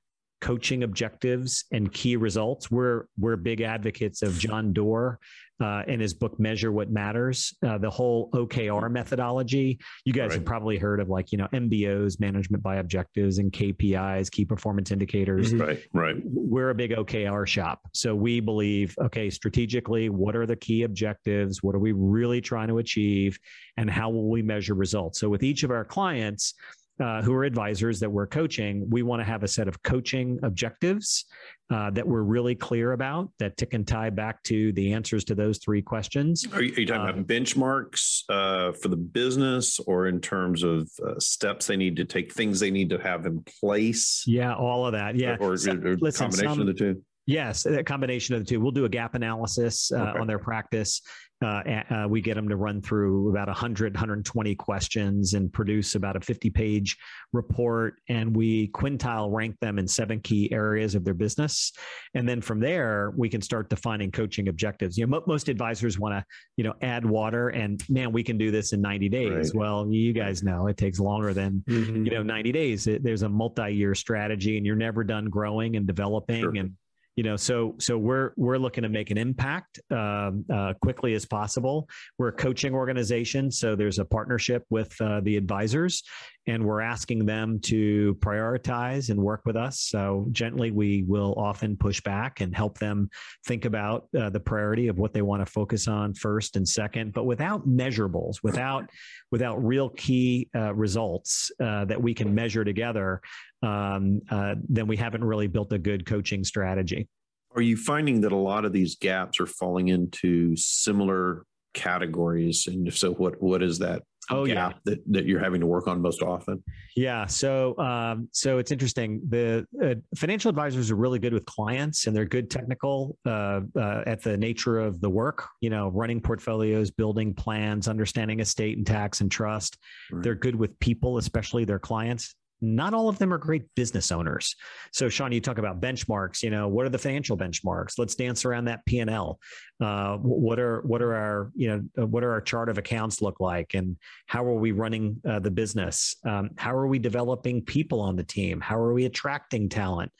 coaching objectives and key results we're we're big advocates of john doerr uh, in his book measure what matters uh, the whole okr methodology. You guys Right. have probably heard of like you know mbos management by objectives and kpis key performance indicators. Mhm. Right, right. we're a big okr shop. So we believe okay strategically what are the key objectives? What are we really trying to achieve? And how will we measure results? So with each of our clients uh, who are advisors that we're coaching, we want to have a set of coaching objectives uh, that we're really clear about that tick and tie back to the answers to those three questions. Are you, are you talking Um, about benchmarks uh, for the business or in terms of uh, steps they need to take, things they need to have in place? Yeah, all of that. Yeah. Or, or, So- or listen, combination some- of the two? Yes, a combination of the two. We'll do a gap analysis uh, Okay. on their practice, uh, uh, we get them to run through about 100, 120 questions and produce about a 50 page report. And we quintile rank them in seven key areas of their business. And then from there, we can start defining coaching objectives. You know, most advisors want to, you know, add water and man, we can do this in 90 days. Right. Well, you guys know it takes longer than, mm-hmm. you know, 90 days. There's a multi year strategy and you're never done growing and developing. Sure. And you know so so we're we're looking to make an impact um, uh, quickly as possible. We're a coaching organization so there's a partnership with uh, the advisors and we're asking them to prioritize and work with us so gently we will often push back and help them think about uh, the priority of what they want to focus on first and second but without measurables without without real key uh, results uh, that we can measure together um, uh, then we haven't really built a good coaching strategy. Are you finding that a lot of these gaps are falling into similar categories? And if so, what what is that oh yeah. that, that you're having to work on most often. Yeah. So um, so it's interesting. The uh, financial advisors are really good with clients and they're good technical uh, uh, at the nature of the work you know running portfolios building plans understanding estate and tax and trust. Right. they're good with people especially their clients not all of them are great business owners. So, Sean, you talk about benchmarks. You know, what are the financial benchmarks? Let's dance around that P and L. Uh, what are what are our you know uh, what are our chart of accounts look like, and how are we running uh, the business? Um, how are we developing people on the team? How are we attracting talent?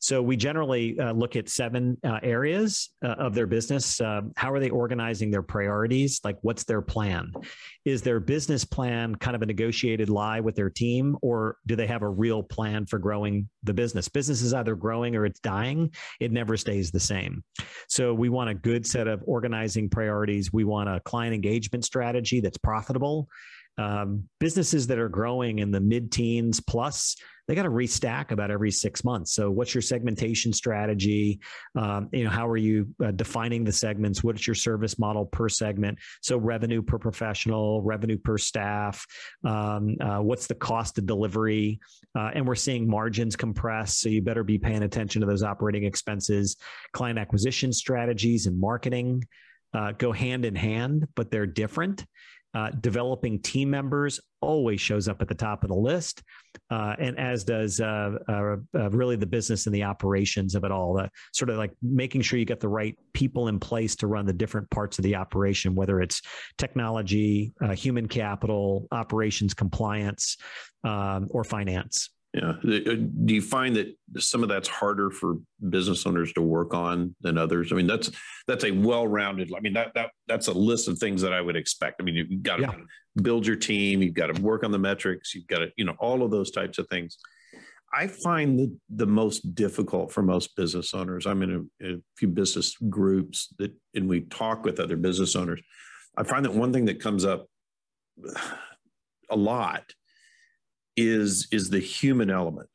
So we generally uh, look at seven uh, areas uh, of their business. Uh, how are they organizing their priorities? Like, what's their plan? Is their business plan kind of a negotiated lie with their team, or do they have a real plan for growing the business? Business is either growing or it's dying. It never stays the same. So we want a good set of organizing priorities. We want a client engagement strategy that's profitable. Um, businesses that are growing in the mid teens plus they got to restack about every six months. So, what's your segmentation strategy? Um, you know, how are you uh, defining the segments? What's your service model per segment? So, revenue per professional, revenue per staff. Um, uh, what's the cost of delivery? Uh, and we're seeing margins compress. So, you better be paying attention to those operating expenses. Client acquisition strategies and marketing uh, go hand in hand, but they're different. Uh, developing team members always shows up at the top of the list, uh, and as does uh, uh, uh really the business and the operations of it all. The, sort of like making sure you get the right people in place to run the different parts of the operation, whether it's technology, uh, human capital, operations, compliance, um, or finance. Yeah. Uh, do you find that some of that's harder for business owners to work on than others? I mean, that's that's a well-rounded. I mean, that that that's a list of things that I would expect. I mean, you've got to yeah. build your team, you've got to work on the metrics, you've got to, you know, all of those types of things. I find the the most difficult for most business owners. I'm in a, a few business groups that, and we talk with other business owners. I find that one thing that comes up a lot is is the human element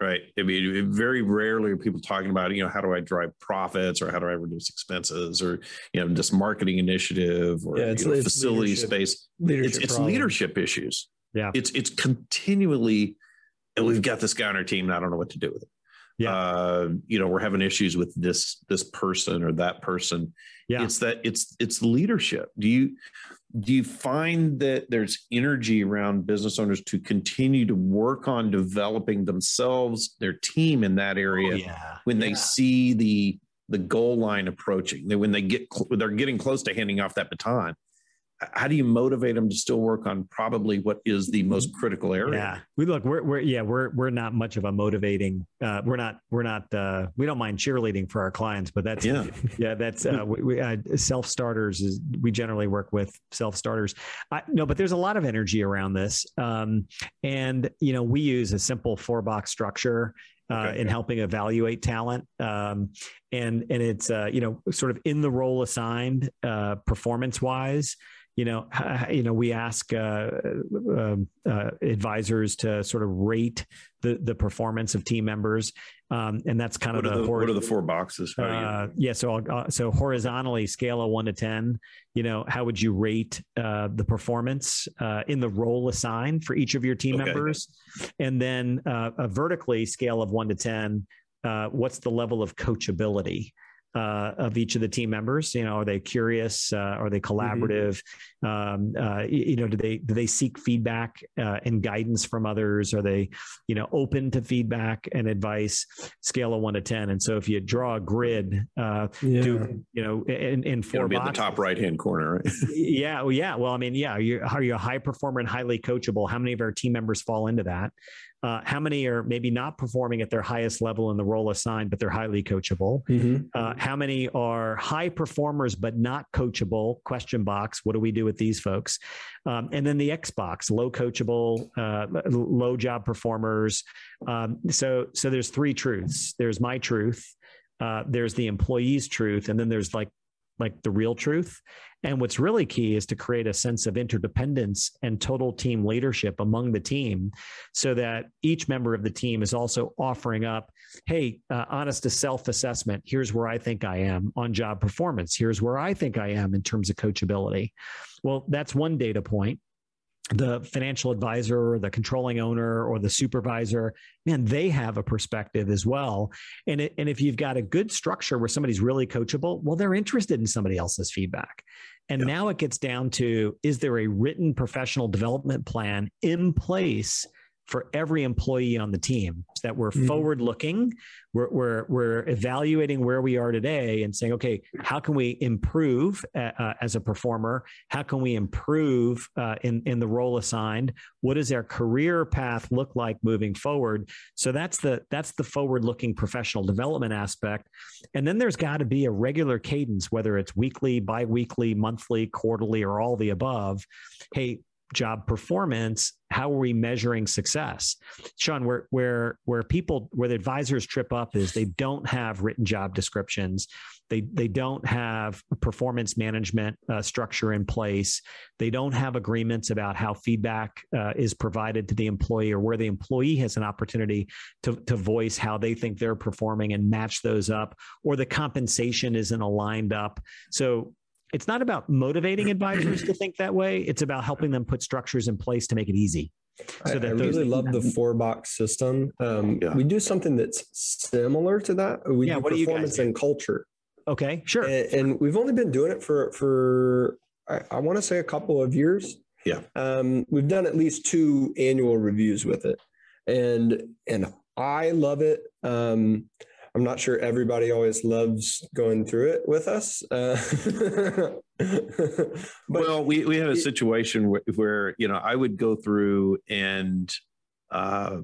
right i mean very rarely are people talking about you know how do i drive profits or how do i reduce expenses or you know this marketing initiative or yeah, it's, you know, it's facility leadership, space leadership it's, it's leadership issues yeah it's it's continually and we've got this guy on our team and i don't know what to do with it yeah. Uh, you know, we're having issues with this this person or that person. Yeah. It's that it's it's leadership. Do you do you find that there's energy around business owners to continue to work on developing themselves their team in that oh, area oh, yeah. when yeah. they see the the goal line approaching when they get they're getting close to handing off that baton how do you motivate them to still work on probably what is the most critical area? Yeah, we look, we're, we're, yeah, we're, we're not much of a motivating, uh, we're not, we're not, uh, we don't mind cheerleading for our clients, but that's, yeah, (laughs) yeah, that's, uh, we, we uh, self starters is, we generally work with self starters. no, but there's a lot of energy around this. Um, and, you know, we use a simple four box structure uh, okay, in helping evaluate talent. Um, and and it's uh, you know sort of in the role assigned, uh, performance wise you know, you know, we ask uh, uh, uh, advisors to sort of rate the the performance of team members, um, and that's kind what of the, the what are the four boxes? Uh, yeah, so uh, so horizontally, scale of one to ten. You know, how would you rate uh, the performance in the role assigned for each of your team okay. members, and then a vertically, scale of one to ten. what's the level of coachability? Uh, of each of the team members. You know, are they curious? Uh, are they collaborative? Mm-hmm. Um, uh, you know, do they do they seek feedback uh, and guidance from others? Are they, you know, open to feedback and advice? Scale of one to ten. And so, if you draw a grid, uh, yeah. do you know in, in 4 It'll be boxes, in the top right hand corner, right? (laughs) yeah, well, yeah. Well, I mean, yeah. Are are you a high performer and highly coachable? How many of our team members fall into that? Uh, how many are maybe not performing at their highest level in the role assigned, but they're highly coachable? Mm-hmm. Uh, how many are high performers but not coachable? Question box. What do we do with these folks? Um, and then the X box: low coachable, uh, low job performers. Um, so, so there's three truths. There's my truth. Uh, there's the employee's truth, and then there's like like the real truth. And what's really key is to create a sense of interdependence and total team leadership among the team so that each member of the team is also offering up, hey, uh, honest to self assessment. Here's where I think I am on job performance. Here's where I think I am in terms of coachability. Well, that's one data point the financial advisor or the controlling owner or the supervisor man they have a perspective as well and it, and if you've got a good structure where somebody's really coachable well they're interested in somebody else's feedback and yeah. now it gets down to is there a written professional development plan in place for every employee on the team so that we're mm-hmm. forward looking we're, we're, we're evaluating where we are today and saying okay how can we improve uh, uh, as a performer? How can we improve uh, in, in the role assigned? What does our career path look like moving forward? So that's the that's the forward looking professional development aspect. And then there's got to be a regular cadence whether it's weekly biweekly monthly quarterly or all the above. Hey job performance how are we measuring success? Sean where where where people where the advisors trip up is they don't have written job descriptions. They they don't have performance management uh, structure in place. They don't have agreements about how feedback uh, is provided to the employee or where the employee has an opportunity to, to voice how they think they're performing and match those up or the compensation isn't aligned up. So it's not about motivating (clears throat) advisors to think that way. It's about helping them put structures in place to make it easy. So I, I really love the four box system. Um, yeah. We do something that's similar to that. We yeah, do what performance do and culture. Okay, sure. And, and, we've only been doing it for for I, I want to say a couple of years. Yeah. Um, we've done at least two annual reviews with it, and and I love it. Um, I'm not sure everybody always loves going through it with us. Uh, (laughs) well, we, we had a situation where, where, you know, I would go through and uh,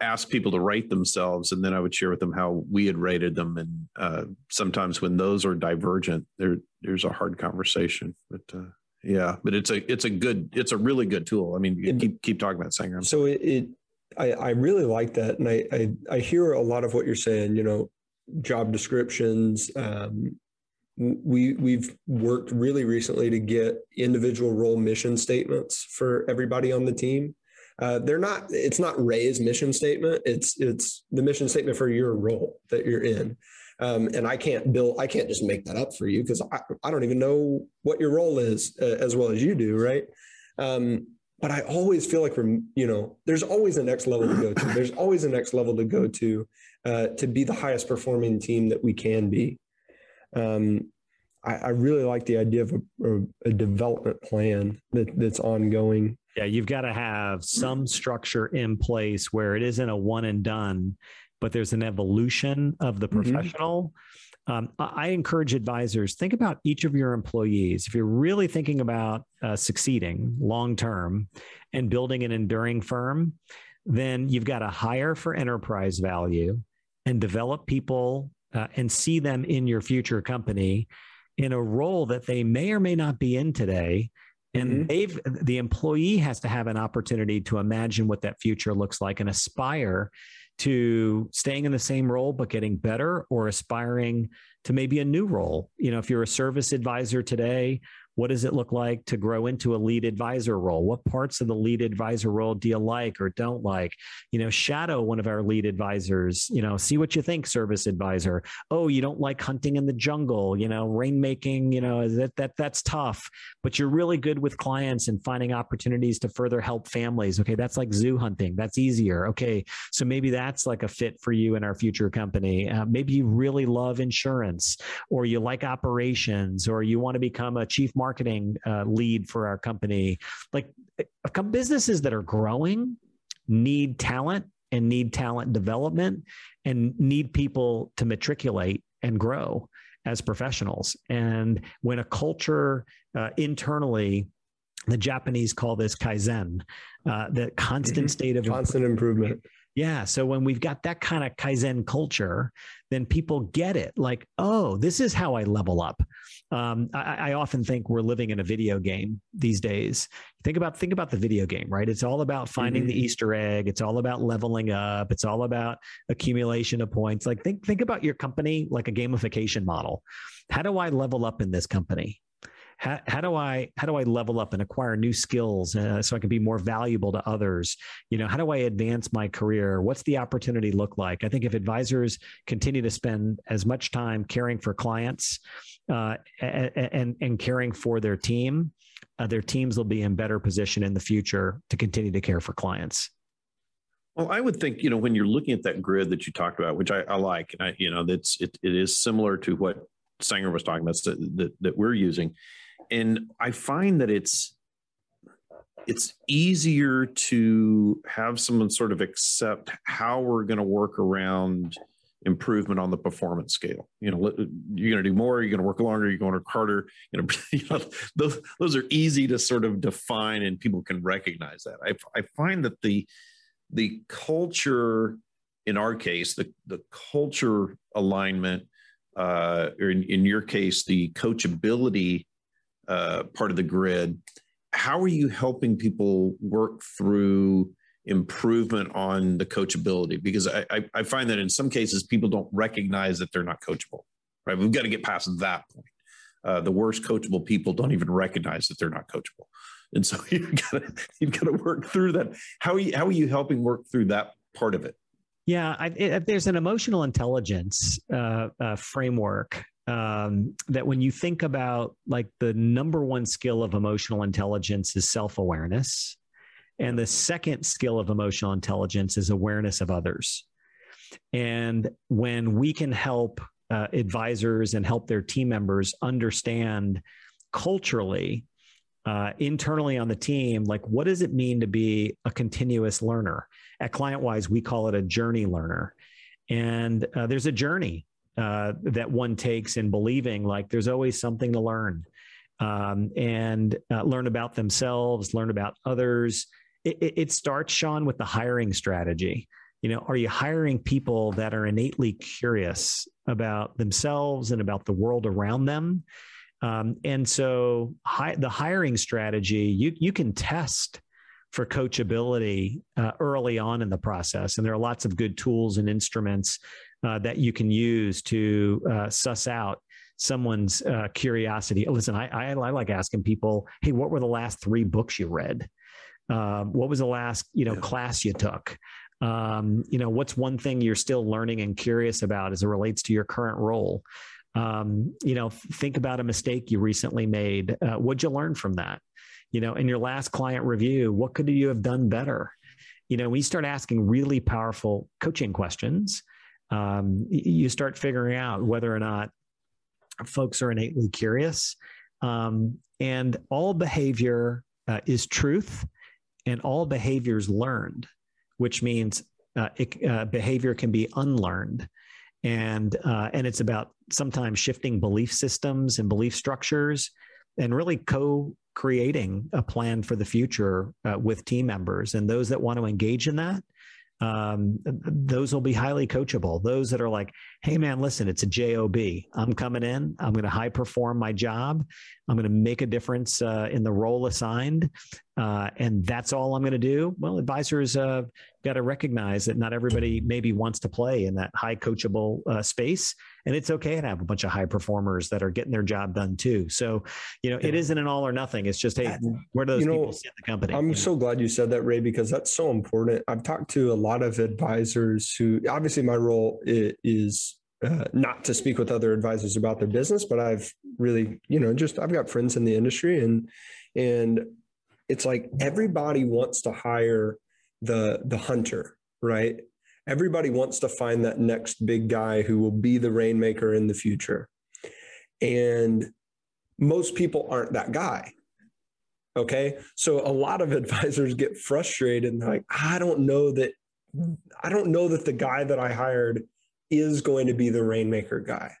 ask people to rate themselves, and then I would share with them how we had rated them. And uh, sometimes when those are divergent, there there's a hard conversation. But uh, yeah, but it's a it's a good it's a really good tool. I mean, keep keep talking about Sanger. So it, it I, I really like that. And I, I, I, hear a lot of what you're saying, you know, job descriptions. Um, we, we've worked really recently to get individual role mission statements for everybody on the team. Uh, they're not, it's not Ray's mission statement. It's, it's the mission statement for your role that you're in. Um, and I can't build, I can't just make that up for you because I, I don't even know what your role is uh, as well as you do. Right. Um, but I always feel like we're, you know, there's always a next level to go to. There's (laughs) always a next level to go to uh, to be the highest performing team that we can be. Um, I, I, really like the idea of a, a development plan that, that's ongoing. Yeah, you've got to have some structure in place where it isn't a one and done, but there's an evolution of the mm-hmm. professional. Mm-hmm um, I encourage advisors think about each of your employees. If you're really thinking about uh, succeeding long term and building an enduring firm, then you've got to hire for enterprise value and develop people uh, and see them in your future company in a role that they may or may not be in today. And mm-hmm. they've the employee has to have an opportunity to imagine what that future looks like and aspire to staying in the same role but getting better or aspiring to maybe a new role. You know if you're a service advisor today What does it look like to grow into a lead advisor role? What parts of the lead advisor role do you like or don't like? You know, shadow one of our lead advisors, you know, see what you think, service advisor. Oh, you don't like hunting in the jungle, you know, rainmaking, you know, that that that's tough, but you're really good with clients and finding opportunities to further help families. Okay, that's like zoo hunting. That's easier. Okay, so maybe that's like a fit for you in our future company. Uh, maybe you really love insurance or you like operations or you want to become a chief marketing uh, lead for our company. Like uh, businesses that are growing need talent and need talent development and need people to matriculate and grow as professionals. And when a culture uh, internally, the Japanese call this kaizen, uh, the constant mm-hmm. state of constant improvement. Yeah. So when we've got that kind of Kaizen culture, then people get it like, oh, this is how I level up. Um, I, I, often think we're living in a video game these days. Think about think about the video game, right? It's all about finding mm-hmm. the Easter egg. It's all about leveling up. It's all about accumulation of points. Like think think about your company like a gamification model. How do I level up in this company? How, how do I how do I level up and acquire new skills uh, so I can be more valuable to others? You know, how do I advance my career? What's the opportunity look like? I think if advisors continue to spend as much time caring for clients uh, and and caring for their team, uh, their teams will be in better position in the future to continue to care for clients. Well, I would think you know when you're looking at that grid that you talked about, which I, I like, I, you know that's it, it is similar to what Sanger was talking about that, that, that we're using and I find that it's it's easier to have someone sort of accept how we're going to work around improvement on the performance scale. You know, you're going to do more, you're going to work longer, you're going to work harder. (laughs) You know, you know those those are easy to sort of define, and people can recognize that. I, I find that the the culture, in our case, the the culture alignment, uh, or in, in your case, the coachability uh, part of the grid. How are you helping people work through improvement on the coachability? Because I, I, I find that in some cases people don't recognize that they're not coachable. Right? We've got to get past that point. Uh, the worst coachable people don't even recognize that they're not coachable, and so (laughs) you've got to you've got to work through that. How are you, how are you helping work through that part of it? Yeah, I, it, there's an emotional intelligence uh, uh, framework um, that when you think about like the number one skill of emotional intelligence is self awareness. And the second skill of emotional intelligence is awareness of others. And when we can help uh, advisors and help their team members understand culturally, uh, internally on the team, like what does it mean to be a continuous learner? At ClientWise, we call it a journey learner. And uh, there's a journey uh, that one takes in believing like there's always something to learn um, and uh, learn about themselves, learn about others. It, it, starts, Sean, with the hiring strategy. You know, are you hiring people that are innately curious about themselves and about the world around them? Um, and so, hi, the hiring strategy you you can test for coachability uh, early on in the process, and there are lots of good tools and instruments uh, that you can use to uh, suss out someone's uh, curiosity. Listen, I, I, I, like asking people, "Hey, what were the last three books you read? Um, what was the last you know yeah. class you took? Um, you know, what's one thing you're still learning and curious about as it relates to your current role?" Um, you know, think about a mistake you recently made. Uh, what'd you learn from that? You know, in your last client review, what could you have done better? You know, we start asking really powerful coaching questions um, you start figuring out whether or not folks are innately curious. Um, and all behavior uh, is truth, and all behavior is learned, which means uh, it, uh, behavior can be unlearned. And, uh, and it's about sometimes shifting belief systems and belief structures and really co creating a plan for the future uh, with team members. And those that want to engage in that, um, those will be highly coachable. Those that are like, hey man, listen, it's a job. I'm coming in. I'm going to high perform my job. I'm going to make a difference uh, in the role assigned, uh, and that's all I'm going to do. Well, advisors uh, got to recognize that not everybody maybe wants to play in that high coachable uh, space, and it's okay to have a bunch of high performers that are getting their job done too. So, you know, yeah. it isn't an all or nothing. It's just hey, where do those you know, people sit in the company? I'm so glad you said that, Ray, because that's so important. I've talked to a lot of advisors who, obviously, my role is uh, not to speak with other advisors about their business, but I've really, you know, just I've got friends in the industry and and it's like everybody wants to hire the the hunter, right? Everybody wants to find that next big guy who will be the rainmaker in the future. And most people aren't that guy. Okay. So a lot of (laughs) advisors get frustrated and like, I don't know that I don't know that the guy that I hired is going to be the rainmaker guy.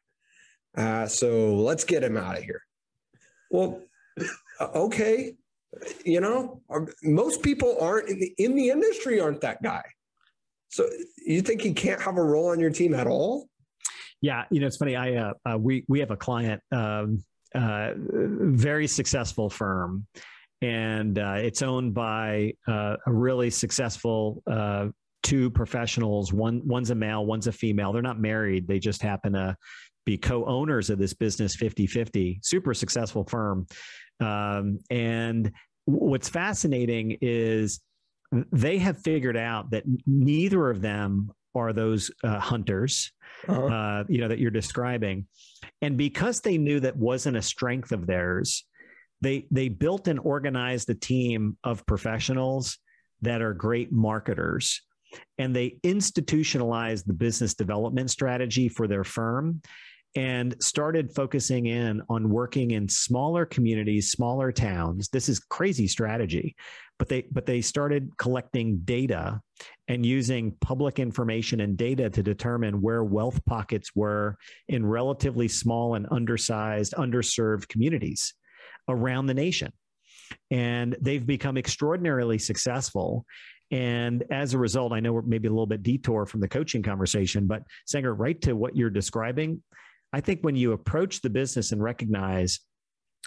Uh, so let's get him out of here. Well, (laughs) okay, you know, most people aren't in the in the industry aren't that guy. So you think he can't have a role on your team at all? Yeah, you know, it's funny. I uh, uh we we have a client, um, uh, very successful firm, and uh, it's owned by uh, a really successful uh, two professionals. One one's a male, one's a female. They're not married. They just happen to be co-owners of this business 50-50 super successful firm um, and what's fascinating is they have figured out that neither of them are those uh, hunters uh-huh. uh, you know that you're describing. And because they knew that wasn't a strength of theirs they they built and organized a team of professionals that are great marketers. And they institutionalized the business development strategy for their firm and started focusing in on working in smaller communities smaller towns. This is crazy strategy but they but they started collecting data and using public information and data to determine where wealth pockets were in relatively small and undersized underserved communities around the nation. And they've become extraordinarily successful. And as a result, I know we're maybe a little bit detour from the coaching conversation, but Sanger, right to what you're describing, I think when you approach the business and recognize,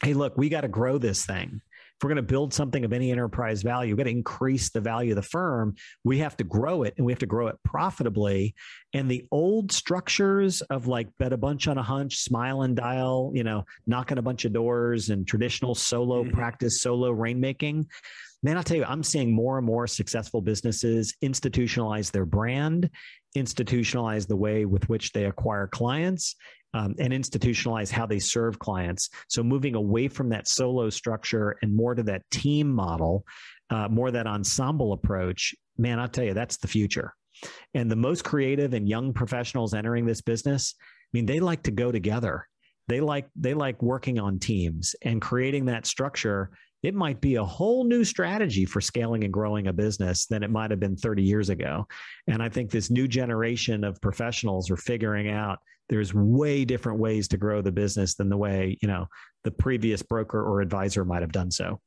hey, look, we got to grow this thing. If we're going to build something of any enterprise value, we've got to increase the value of the firm. We have to grow it and we have to grow it profitably. And the old structures of like bet a bunch on a hunch, smile and dial, you know, knocking a bunch of doors and traditional solo mm-hmm. practice, solo rainmaking, man, I'll tell you, I'm seeing more and more successful businesses institutionalize their brand, institutionalize the way with which they acquire clients, um, and institutionalize how they serve clients. So moving away from that solo structure and more to that team model, uh, more that ensemble approach, man, I'll tell you, that's the future. And the most creative and young professionals entering this business, I mean, they like to go together. They like they like working on teams and creating that structure it might be a whole new strategy for scaling and growing a business than it might have been 30 years ago. And I think this new generation of professionals are figuring out there's way different ways to grow the business than the way, you know, the previous broker or advisor might have done so.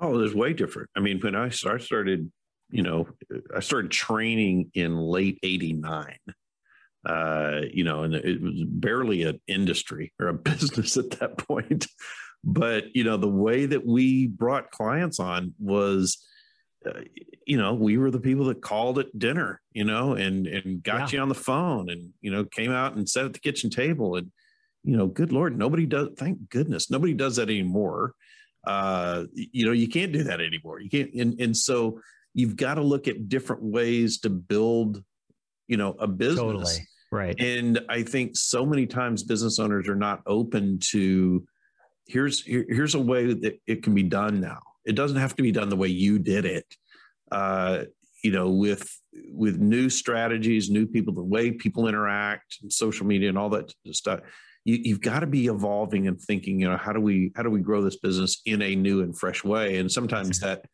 Oh, there's way different. I mean, when I started, you know, I started training in late 89 uh, you know, and it was barely an industry or a (laughs) business at that point but you know the way that we brought clients on was uh, you know we were the people that called at dinner you know and and got yeah. you on the phone and you know came out and sat at the kitchen table and you know good lord nobody does thank goodness nobody does that anymore uh you know you can't do that anymore you can't and and so you've got to look at different ways to build you know a business totally. right and i think so many times business owners are not open to here's here, here's a way that it can be done now. It doesn't have to be done the way you did it. Uh, you know, with with new strategies, new people, the way people interact, and social media, and all that stuff. You, you've got to be evolving and thinking. You know, how do we how do we grow this business in a new and fresh way? And sometimes that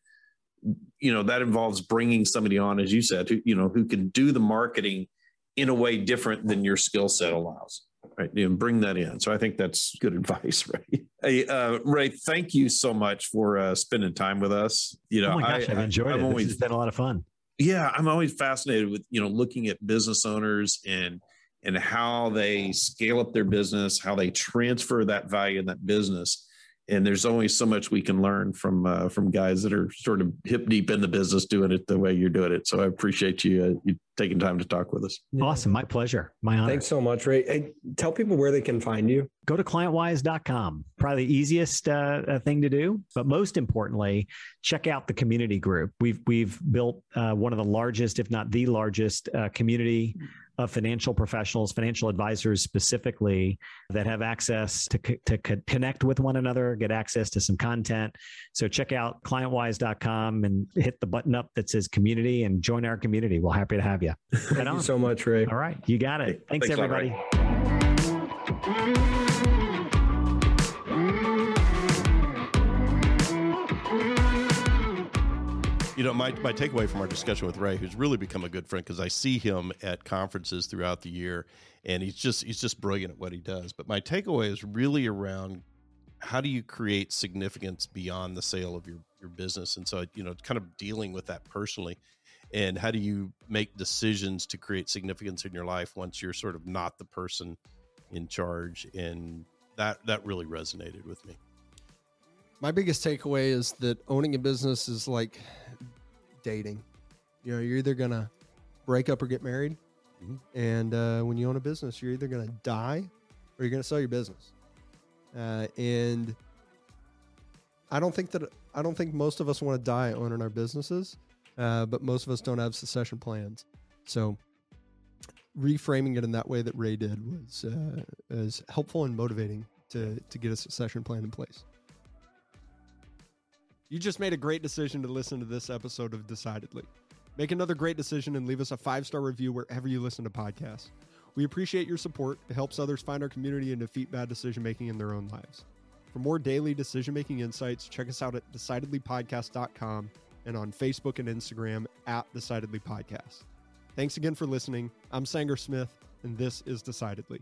you know that involves bringing somebody on, as you said, who you know who can do the marketing in a way different than your skill set allows right and bring that in. So i think that's good (laughs) advice ray hey uh, ray thank you so much for uh, spending time with us. You know oh my gosh, I, have enjoyed I, it. Always, it's been a lot of fun. Yeah i'm always fascinated with you know looking at business owners and and how they scale up their business, how they transfer that value in that business. And there's only so much we can learn from uh, from guys that are sort of hip deep in the business doing it the way you're doing it. So I appreciate you, uh, you taking time to talk with us. Awesome. My pleasure. My honor. Thanks so much, Ray. Hey, tell people where they can find you. Go to clientwise.com. Probably the easiest uh, uh, thing to do. But most importantly, check out the community group. We've, we've built uh, one of the largest, if not the largest, uh, community of financial professionals, financial advisors specifically, that have access to, to connect with one another, get access to some content. So check out clientwise.com and hit the button up that says community and join our community. We're happy to have you. Thank you so much, Ray. All right. You got it. Thanks, Thanks everybody. You know, my, my takeaway from our discussion with Ray, who's really become a good friend, because I see him at conferences throughout the year, and he's just he's just brilliant at what he does. But my takeaway is really around how do you create significance beyond the sale of your your business, and so you know, kind of dealing with that personally, and how do you make decisions to create significance in your life once you're sort of not the person in charge, and that that really resonated with me. My biggest takeaway is that owning a business is like dating. You know, you're either gonna break up or get married, mm-hmm. and uh, when you own a business, you're either gonna die or you're gonna sell your business. Uh, and I don't think that I don't think most of us want to die owning our businesses, uh, but most of us don't have succession plans. So reframing it in that way that Ray did was uh, is helpful and motivating to to get a succession plan in place. You just made a great decision to listen to this episode of Decidedly. Make another great decision and leave us a five star review wherever you listen to podcasts. We appreciate your support. It helps others find our community and defeat bad decision making in their own lives. For more daily decision making insights, check us out at decidedlypodcast.com and on Facebook and Instagram at Decidedly Podcast. Thanks again for listening. I'm Sanger Smith, and this is Decidedly.